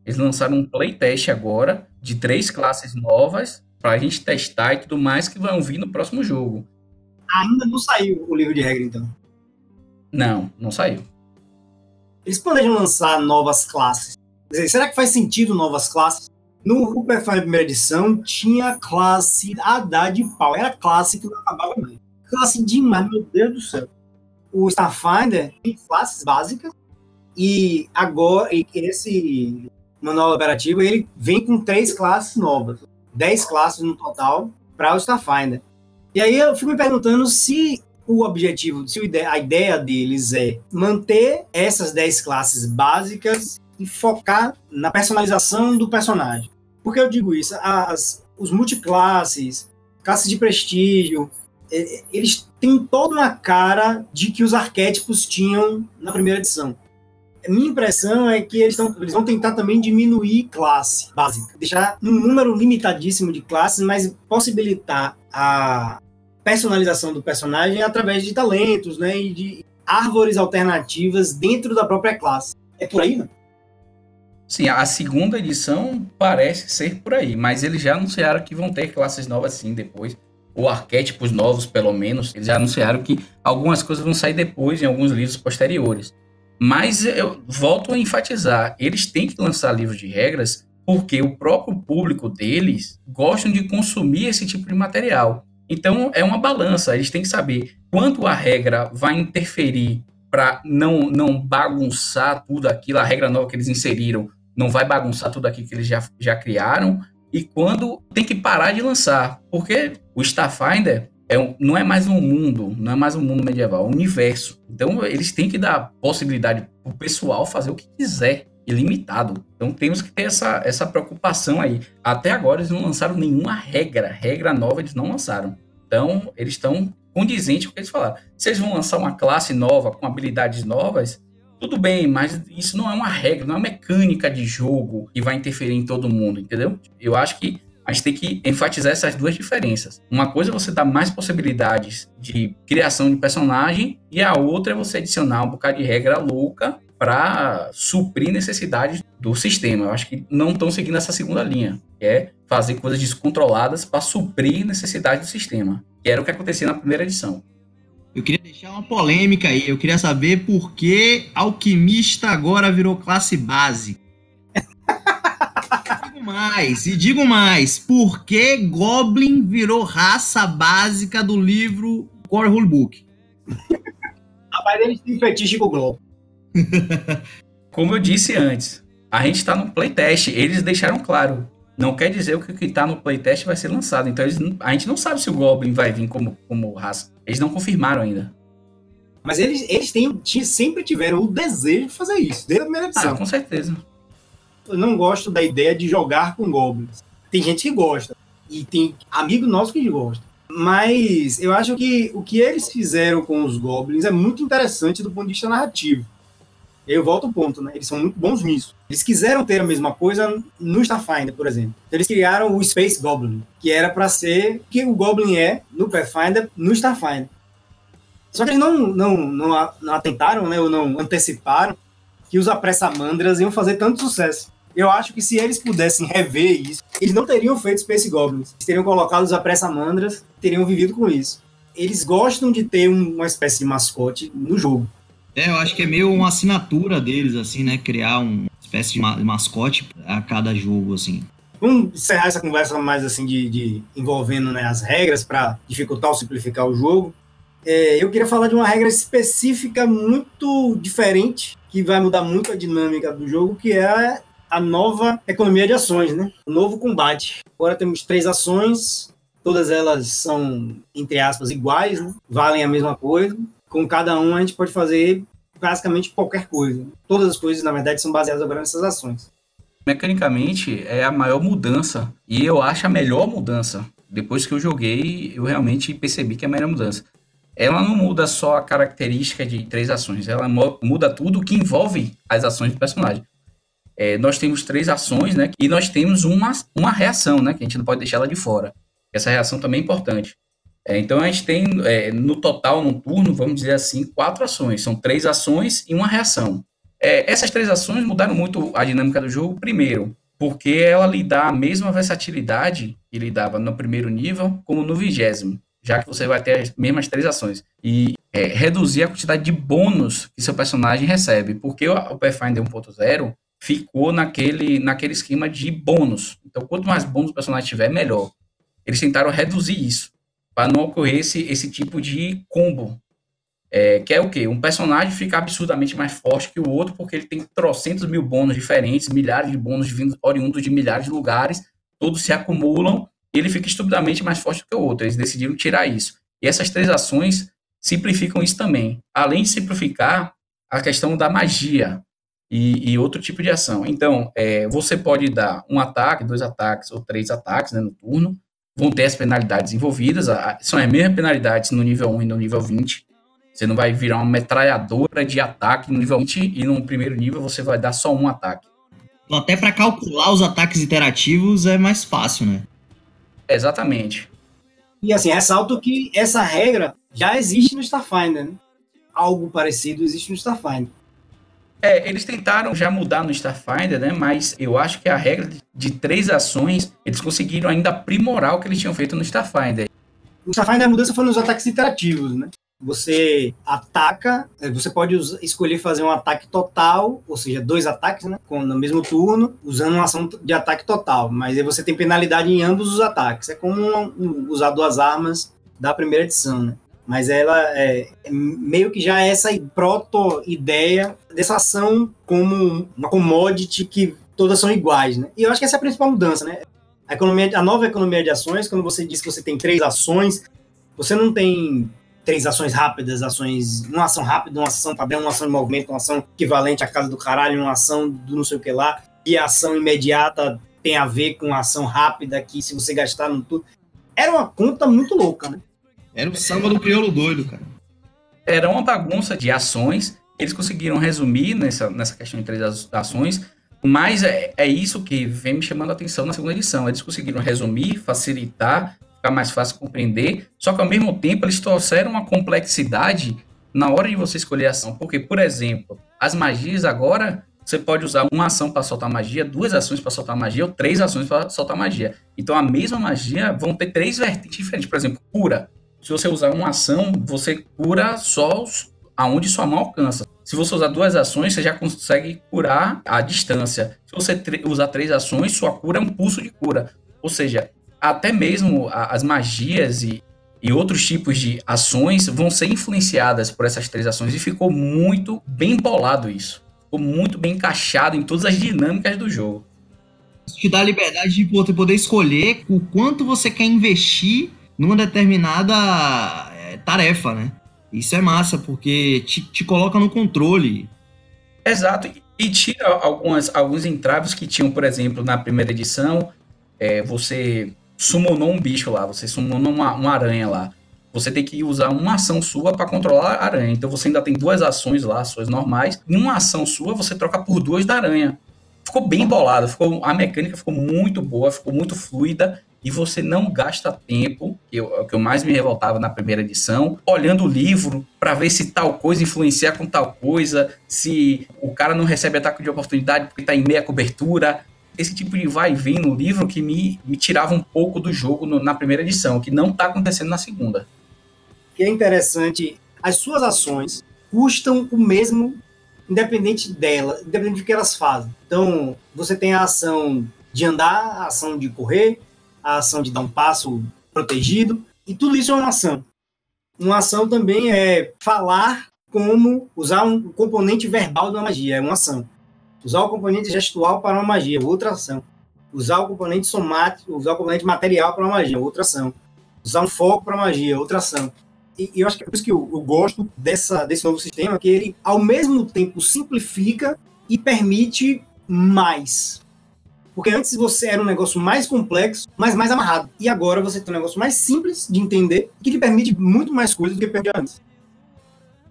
Eles lançaram um playtest agora de três classes novas para a gente testar e tudo mais que vão vir no próximo jogo. Ainda não saiu o livro de regra, então? Não, não saiu. Eles planejam lançar novas classes. Dizer, será que faz sentido novas classes? No Pathfinder primeira edição, tinha classe a dar de pau. Era classe que não acabava mais. Classe demais, meu Deus do céu. O Starfinder tem classes básicas e agora e esse manual operativo, ele vem com três classes novas. Dez classes no total, para o Starfinder. E aí eu fico me perguntando se o objetivo, se a ideia deles é manter essas 10 classes básicas e focar na personalização do personagem. Por que eu digo isso? As, os multiclasses, classes de prestígio, eles têm toda uma cara de que os arquétipos tinham na primeira edição. Minha impressão é que eles, tão, eles vão tentar também diminuir classe básica, deixar um número limitadíssimo de classes, mas possibilitar a personalização do personagem através de talentos, né, e de árvores alternativas dentro da própria classe. É por aí, né? Sim, a segunda edição parece ser por aí, mas eles já anunciaram que vão ter classes novas sim depois, ou arquétipos novos pelo menos. Eles já anunciaram que algumas coisas vão sair depois em alguns livros posteriores. Mas eu volto a enfatizar, eles têm que lançar livros de regras porque o próprio público deles gostam de consumir esse tipo de material. Então é uma balança, eles têm que saber quanto a regra vai interferir para não, não bagunçar tudo aquilo, a regra nova que eles inseriram não vai bagunçar tudo aquilo que eles já, já criaram, e quando tem que parar de lançar, porque o Starfinder é um, não é mais um mundo, não é mais um mundo medieval, é um universo. Então eles têm que dar possibilidade para o pessoal fazer o que quiser, ilimitado. Então temos que ter essa, essa preocupação aí. Até agora eles não lançaram nenhuma regra, regra nova eles não lançaram. Então eles estão condizentes com o que eles falaram. Se eles vão lançar uma classe nova com habilidades novas, tudo bem, mas isso não é uma regra, não é uma mecânica de jogo que vai interferir em todo mundo, entendeu? Eu acho que a gente tem que enfatizar essas duas diferenças. Uma coisa é você dar mais possibilidades de criação de personagem e a outra é você adicionar um bocado de regra louca para suprir necessidades do sistema. Eu acho que não estão seguindo essa segunda linha, que é fazer coisas descontroladas para suprir necessidades do sistema, que era o que acontecia na primeira edição. Eu queria deixar uma polêmica aí. Eu queria saber por que alquimista agora virou classe base. Mais, e digo mais. Por que Goblin virou raça básica do livro Core Rulebook? Rapaz, eles têm fetiche com o Globo. Como eu disse antes, a gente está no playtest. Eles deixaram claro. Não quer dizer que o que está no playtest vai ser lançado. Então eles, a gente não sabe se o Goblin vai vir como, como raça. Eles não confirmaram ainda. Mas eles, eles têm, sempre tiveram o desejo de fazer isso, desde a primeira edição. Ah, com certeza. Eu não gosto da ideia de jogar com goblins. Tem gente que gosta. E tem amigo nosso que gosta. Mas eu acho que o que eles fizeram com os goblins é muito interessante do ponto de vista narrativo. Eu volto ao ponto, né? Eles são muito bons nisso. Eles quiseram ter a mesma coisa no Starfinder, por exemplo. Eles criaram o Space Goblin, que era para ser o que o Goblin é no Pathfinder, no Starfinder. Só que eles não, não, não, não atentaram, né, ou não anteciparam que os apressamandras iam fazer tanto sucesso. Eu acho que se eles pudessem rever isso, eles não teriam feito Space Goblins. Eles teriam colocado os apressamandras, teriam vivido com isso. Eles gostam de ter uma espécie de mascote no jogo. É, eu acho que é meio uma assinatura deles, assim, né? Criar uma espécie de mascote a cada jogo, assim. Vamos encerrar essa conversa mais assim de, de envolvendo né, as regras para dificultar ou simplificar o jogo. É, eu queria falar de uma regra específica muito diferente que vai mudar muito a dinâmica do jogo, que é a nova economia de ações, né? O novo combate. Agora temos três ações, todas elas são entre aspas iguais, né? valem a mesma coisa com cada um a gente pode fazer basicamente qualquer coisa. Todas as coisas, na verdade, são baseadas agora nessas ações. Mecanicamente, é a maior mudança. E eu acho a melhor mudança. Depois que eu joguei, eu realmente percebi que é a melhor mudança. Ela não muda só a característica de três ações, ela muda tudo que envolve as ações do personagem. É, nós temos três ações, né? E nós temos uma, uma reação, né? Que a gente não pode deixar ela de fora. Essa reação também é importante. É, então a gente tem é, no total, num turno, vamos dizer assim, quatro ações. São três ações e uma reação. É, essas três ações mudaram muito a dinâmica do jogo, primeiro, porque ela lhe dá a mesma versatilidade que lhe dava no primeiro nível, como no vigésimo, já que você vai ter as mesmas três ações. E é, reduzir a quantidade de bônus que seu personagem recebe, porque o, o Pathfinder 1.0 ficou naquele, naquele esquema de bônus. Então, quanto mais bônus o personagem tiver, melhor. Eles tentaram reduzir isso para não ocorrer esse, esse tipo de combo. É, que é o quê? Um personagem fica absurdamente mais forte que o outro porque ele tem trocentos mil bônus diferentes, milhares de bônus vindo, oriundos de milhares de lugares, todos se acumulam e ele fica estupidamente mais forte que o outro. Eles decidiram tirar isso. E essas três ações simplificam isso também. Além de simplificar a questão da magia e, e outro tipo de ação. Então, é, você pode dar um ataque, dois ataques ou três ataques né, no turno. Vão ter as penalidades envolvidas. A, são as mesmas penalidades no nível 1 e no nível 20. Você não vai virar uma metralhadora de ataque no nível 20 e no primeiro nível você vai dar só um ataque. Então, até para calcular os ataques interativos é mais fácil, né? Exatamente. E assim, ressalto que essa regra já existe no Starfinder. Né? Algo parecido existe no Starfinder. É, eles tentaram já mudar no Starfinder, né? Mas eu acho que a regra de três ações, eles conseguiram ainda aprimorar o que eles tinham feito no Starfinder. No Starfinder a mudança foi nos ataques interativos, né? Você ataca, é, você pode escolher fazer um ataque total, ou seja, dois ataques, né? No mesmo turno, usando uma ação de ataque total. Mas aí você tem penalidade em ambos os ataques. É como usar duas armas da primeira edição, né? Mas ela é, meio que já é essa proto-ideia dessa ação como uma commodity que todas são iguais, né? E eu acho que essa é a principal mudança, né? A, economia, a nova economia de ações, quando você diz que você tem três ações, você não tem três ações rápidas, ações, uma ação rápida, uma ação padrão, uma ação de movimento, uma ação equivalente à casa do caralho, uma ação do não sei o que lá, e a ação imediata tem a ver com a ação rápida que se você gastar no tudo. Era uma conta muito louca, né? Era o samba do crioulo doido, cara. Era uma bagunça de ações. Eles conseguiram resumir nessa, nessa questão de três ações, mas é, é isso que vem me chamando a atenção na segunda edição. Eles conseguiram resumir, facilitar ficar mais fácil compreender, só que ao mesmo tempo eles trouxeram uma complexidade na hora de você escolher a ação. Porque, por exemplo, as magias agora você pode usar uma ação para soltar magia, duas ações para soltar magia ou três ações para soltar magia. Então a mesma magia vão ter três vertentes diferentes. Por exemplo, cura. Se você usar uma ação, você cura só aonde sua mão alcança. Se você usar duas ações, você já consegue curar a distância. Se você usar três ações, sua cura é um pulso de cura. Ou seja, até mesmo as magias e, e outros tipos de ações vão ser influenciadas por essas três ações. E ficou muito bem bolado isso. Ficou muito bem encaixado em todas as dinâmicas do jogo. Isso te dá a liberdade de poder escolher o quanto você quer investir numa determinada é, tarefa, né? Isso é massa, porque te, te coloca no controle. Exato. E tira algumas, alguns entraves que tinham, por exemplo, na primeira edição. É, você summonou um bicho lá, você summonou uma, uma aranha lá. Você tem que usar uma ação sua para controlar a aranha. Então você ainda tem duas ações lá, ações normais. Em uma ação sua, você troca por duas da aranha. Ficou bem bolado, ficou, a mecânica ficou muito boa, ficou muito fluida e você não gasta tempo, que eu, que eu mais me revoltava na primeira edição, olhando o livro para ver se tal coisa influencia com tal coisa, se o cara não recebe ataque de oportunidade porque está em meia cobertura, esse tipo de vai e vem no livro que me, me tirava um pouco do jogo no, na primeira edição, que não está acontecendo na segunda. Que é interessante, as suas ações custam o mesmo, independente dela, independente do que elas fazem. Então, você tem a ação de andar, a ação de correr, a ação de dar um passo protegido, e tudo isso é uma ação. Uma ação também é falar como usar um componente verbal da magia, é uma ação. Usar o componente gestual para uma magia, outra ação. Usar o componente somático, usar o componente material para uma magia, outra ação. Usar um foco para magia, outra ação. E, e, eu acho que é por isso que eu, eu gosto dessa, desse novo sistema, que ele, ao mesmo tempo, simplifica e permite mais. Porque antes você era um negócio mais complexo, mas mais amarrado. E agora você tem um negócio mais simples de entender, que lhe permite muito mais coisas do que permitia antes.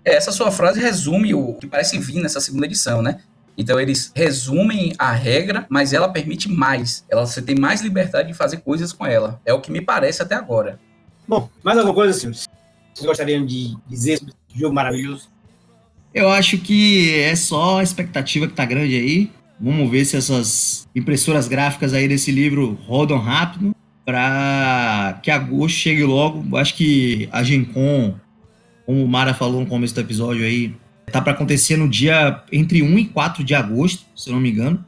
Essa sua frase resume o que parece vir nessa segunda edição, né? Então eles resumem a regra, mas ela permite mais. Ela você tem mais liberdade de fazer coisas com ela. É o que me parece até agora. Bom, mais alguma coisa, senhores? Vocês gostariam de dizer sobre esse jogo maravilhoso? Eu acho que é só a expectativa que tá grande aí. Vamos ver se essas impressoras gráficas aí desse livro rodam rápido para que agosto chegue logo. Acho que a Gencom, como o Mara falou no começo do episódio aí, Tá para acontecer no dia entre 1 e 4 de agosto, se eu não me engano.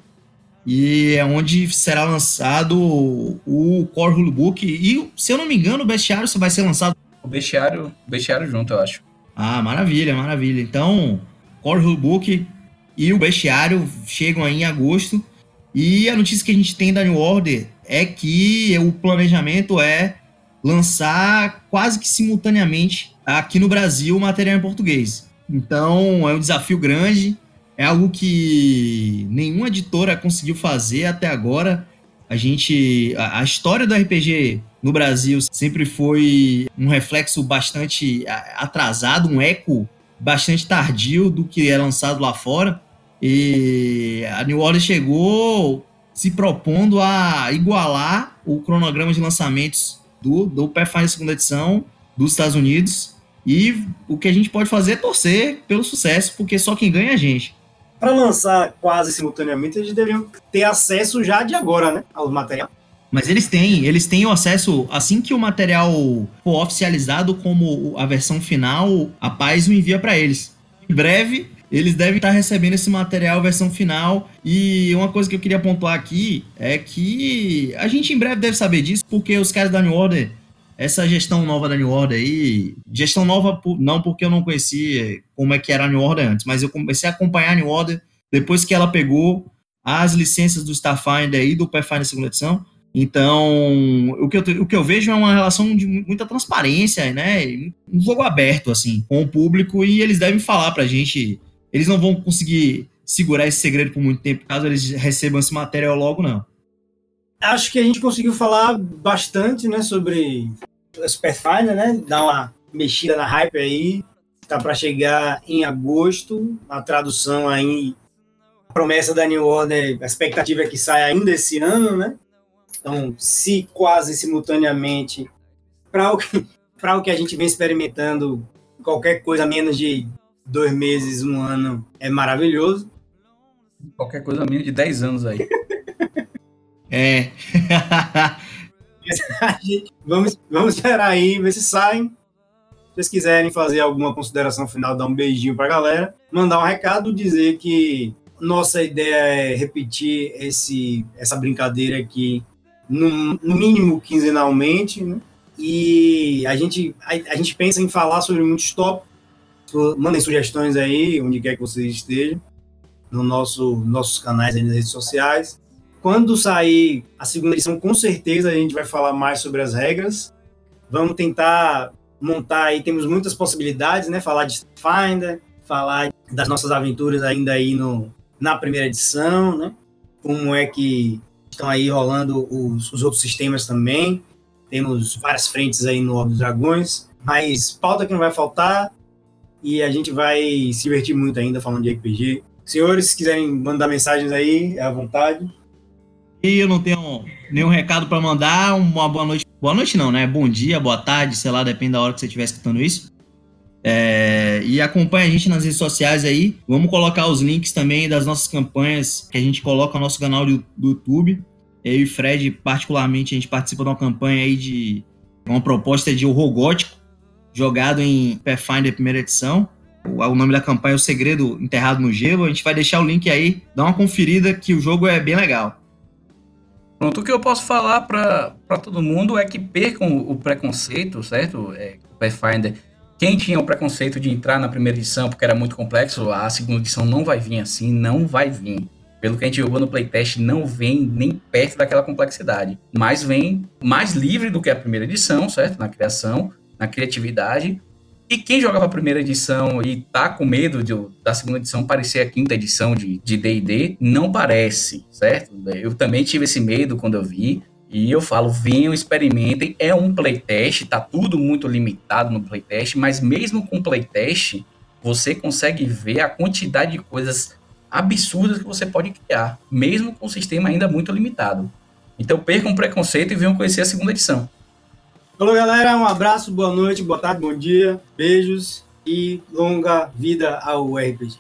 E é onde será lançado o Core Rulebook. E, se eu não me engano, o bestiário vai ser lançado. O bestiário, bestiário junto, eu acho. Ah, maravilha, maravilha. Então, Core Rulebook e o bestiário chegam aí em agosto. E a notícia que a gente tem da New Order é que o planejamento é lançar quase que simultaneamente aqui no Brasil o material em português. Então é um desafio grande, é algo que nenhuma editora conseguiu fazer até agora. A gente, a, a história do RPG no Brasil sempre foi um reflexo bastante atrasado, um eco bastante tardio do que é lançado lá fora. E a New Order chegou se propondo a igualar o cronograma de lançamentos do, do Pathfinder segunda edição dos Estados Unidos. E o que a gente pode fazer é torcer pelo sucesso, porque só quem ganha é a gente. Para lançar quase simultaneamente, eles deveriam ter acesso já de agora, né? Ao material. Mas eles têm, eles têm o acesso assim que o material for oficializado como a versão final, a Paz o envia para eles. Em breve, eles devem estar recebendo esse material versão final. E uma coisa que eu queria pontuar aqui é que a gente em breve deve saber disso, porque os caras da New Order, essa gestão nova da New Order aí, gestão nova não porque eu não conhecia como é que era a New Order antes, mas eu comecei a acompanhar a New Order depois que ela pegou as licenças do Starfinder e do Pathfinder segunda edição. Então, o que, eu, o que eu vejo é uma relação de muita transparência, né? Um jogo aberto, assim, com o público, e eles devem falar pra gente. Eles não vão conseguir segurar esse segredo por muito tempo, caso eles recebam esse material logo, não. Acho que a gente conseguiu falar bastante, né, sobre Pathfinder, né? Dar uma mexida na hype aí. Tá para chegar em agosto, a tradução aí, a promessa da New Order, a expectativa é que saia ainda esse ano, né? Então, se quase simultaneamente, para o, que, o que a gente vem experimentando, qualquer coisa menos de dois meses, um ano, é maravilhoso. Qualquer coisa menos de 10 anos aí. é. vamos, vamos esperar aí, ver se saem. Se vocês quiserem fazer alguma consideração final, dar um beijinho para a galera, mandar um recado, dizer que nossa ideia é repetir esse, essa brincadeira aqui no, mínimo quinzenalmente, né? E a gente, a, a, gente pensa em falar sobre muitos tópicos. Mandem sugestões aí, onde quer que vocês estejam, no nosso nossos canais aí nas redes sociais. Quando sair a segunda edição, com certeza a gente vai falar mais sobre as regras. Vamos tentar montar aí, temos muitas possibilidades, né? Falar de Finder, falar das nossas aventuras ainda aí no, na primeira edição, né? Como é que estão aí rolando os, os, outros sistemas também. Temos várias frentes aí no Orbe dos Dragões, mas pauta que não vai faltar e a gente vai se divertir muito ainda falando de RPG. Senhores, se quiserem mandar mensagens aí, é à vontade. E eu não tenho nenhum recado para mandar. Uma boa noite. Boa noite não, né? Bom dia, boa tarde, sei lá, depende da hora que você estiver escutando isso. É, e acompanha a gente nas redes sociais aí. Vamos colocar os links também das nossas campanhas que a gente coloca no nosso canal do, YouTube. Eu e Fred, particularmente, a gente participa de uma campanha aí de uma proposta de horror gótico, jogado em Pathfinder primeira edição. O, o nome da campanha é O Segredo Enterrado no Gelo. A gente vai deixar o link aí, dá uma conferida que o jogo é bem legal. Pronto, o que eu posso falar para todo mundo é que percam o preconceito, certo? É, Pathfinder quem tinha o preconceito de entrar na primeira edição porque era muito complexo, a segunda edição não vai vir assim, não vai vir. Pelo que a gente jogou no playtest, não vem nem perto daquela complexidade. Mas vem mais livre do que a primeira edição, certo? Na criação, na criatividade. E quem jogava a primeira edição e tá com medo de, da segunda edição parecer a quinta edição de D&D, não parece, certo? Eu também tive esse medo quando eu vi. E eu falo, venham, experimentem. É um playtest, tá tudo muito limitado no playtest, mas mesmo com playtest, você consegue ver a quantidade de coisas absurdas que você pode criar, mesmo com o sistema ainda muito limitado. Então percam um preconceito e venham conhecer a segunda edição. Falou, galera. Um abraço, boa noite, boa tarde, bom dia, beijos e longa vida ao RPG.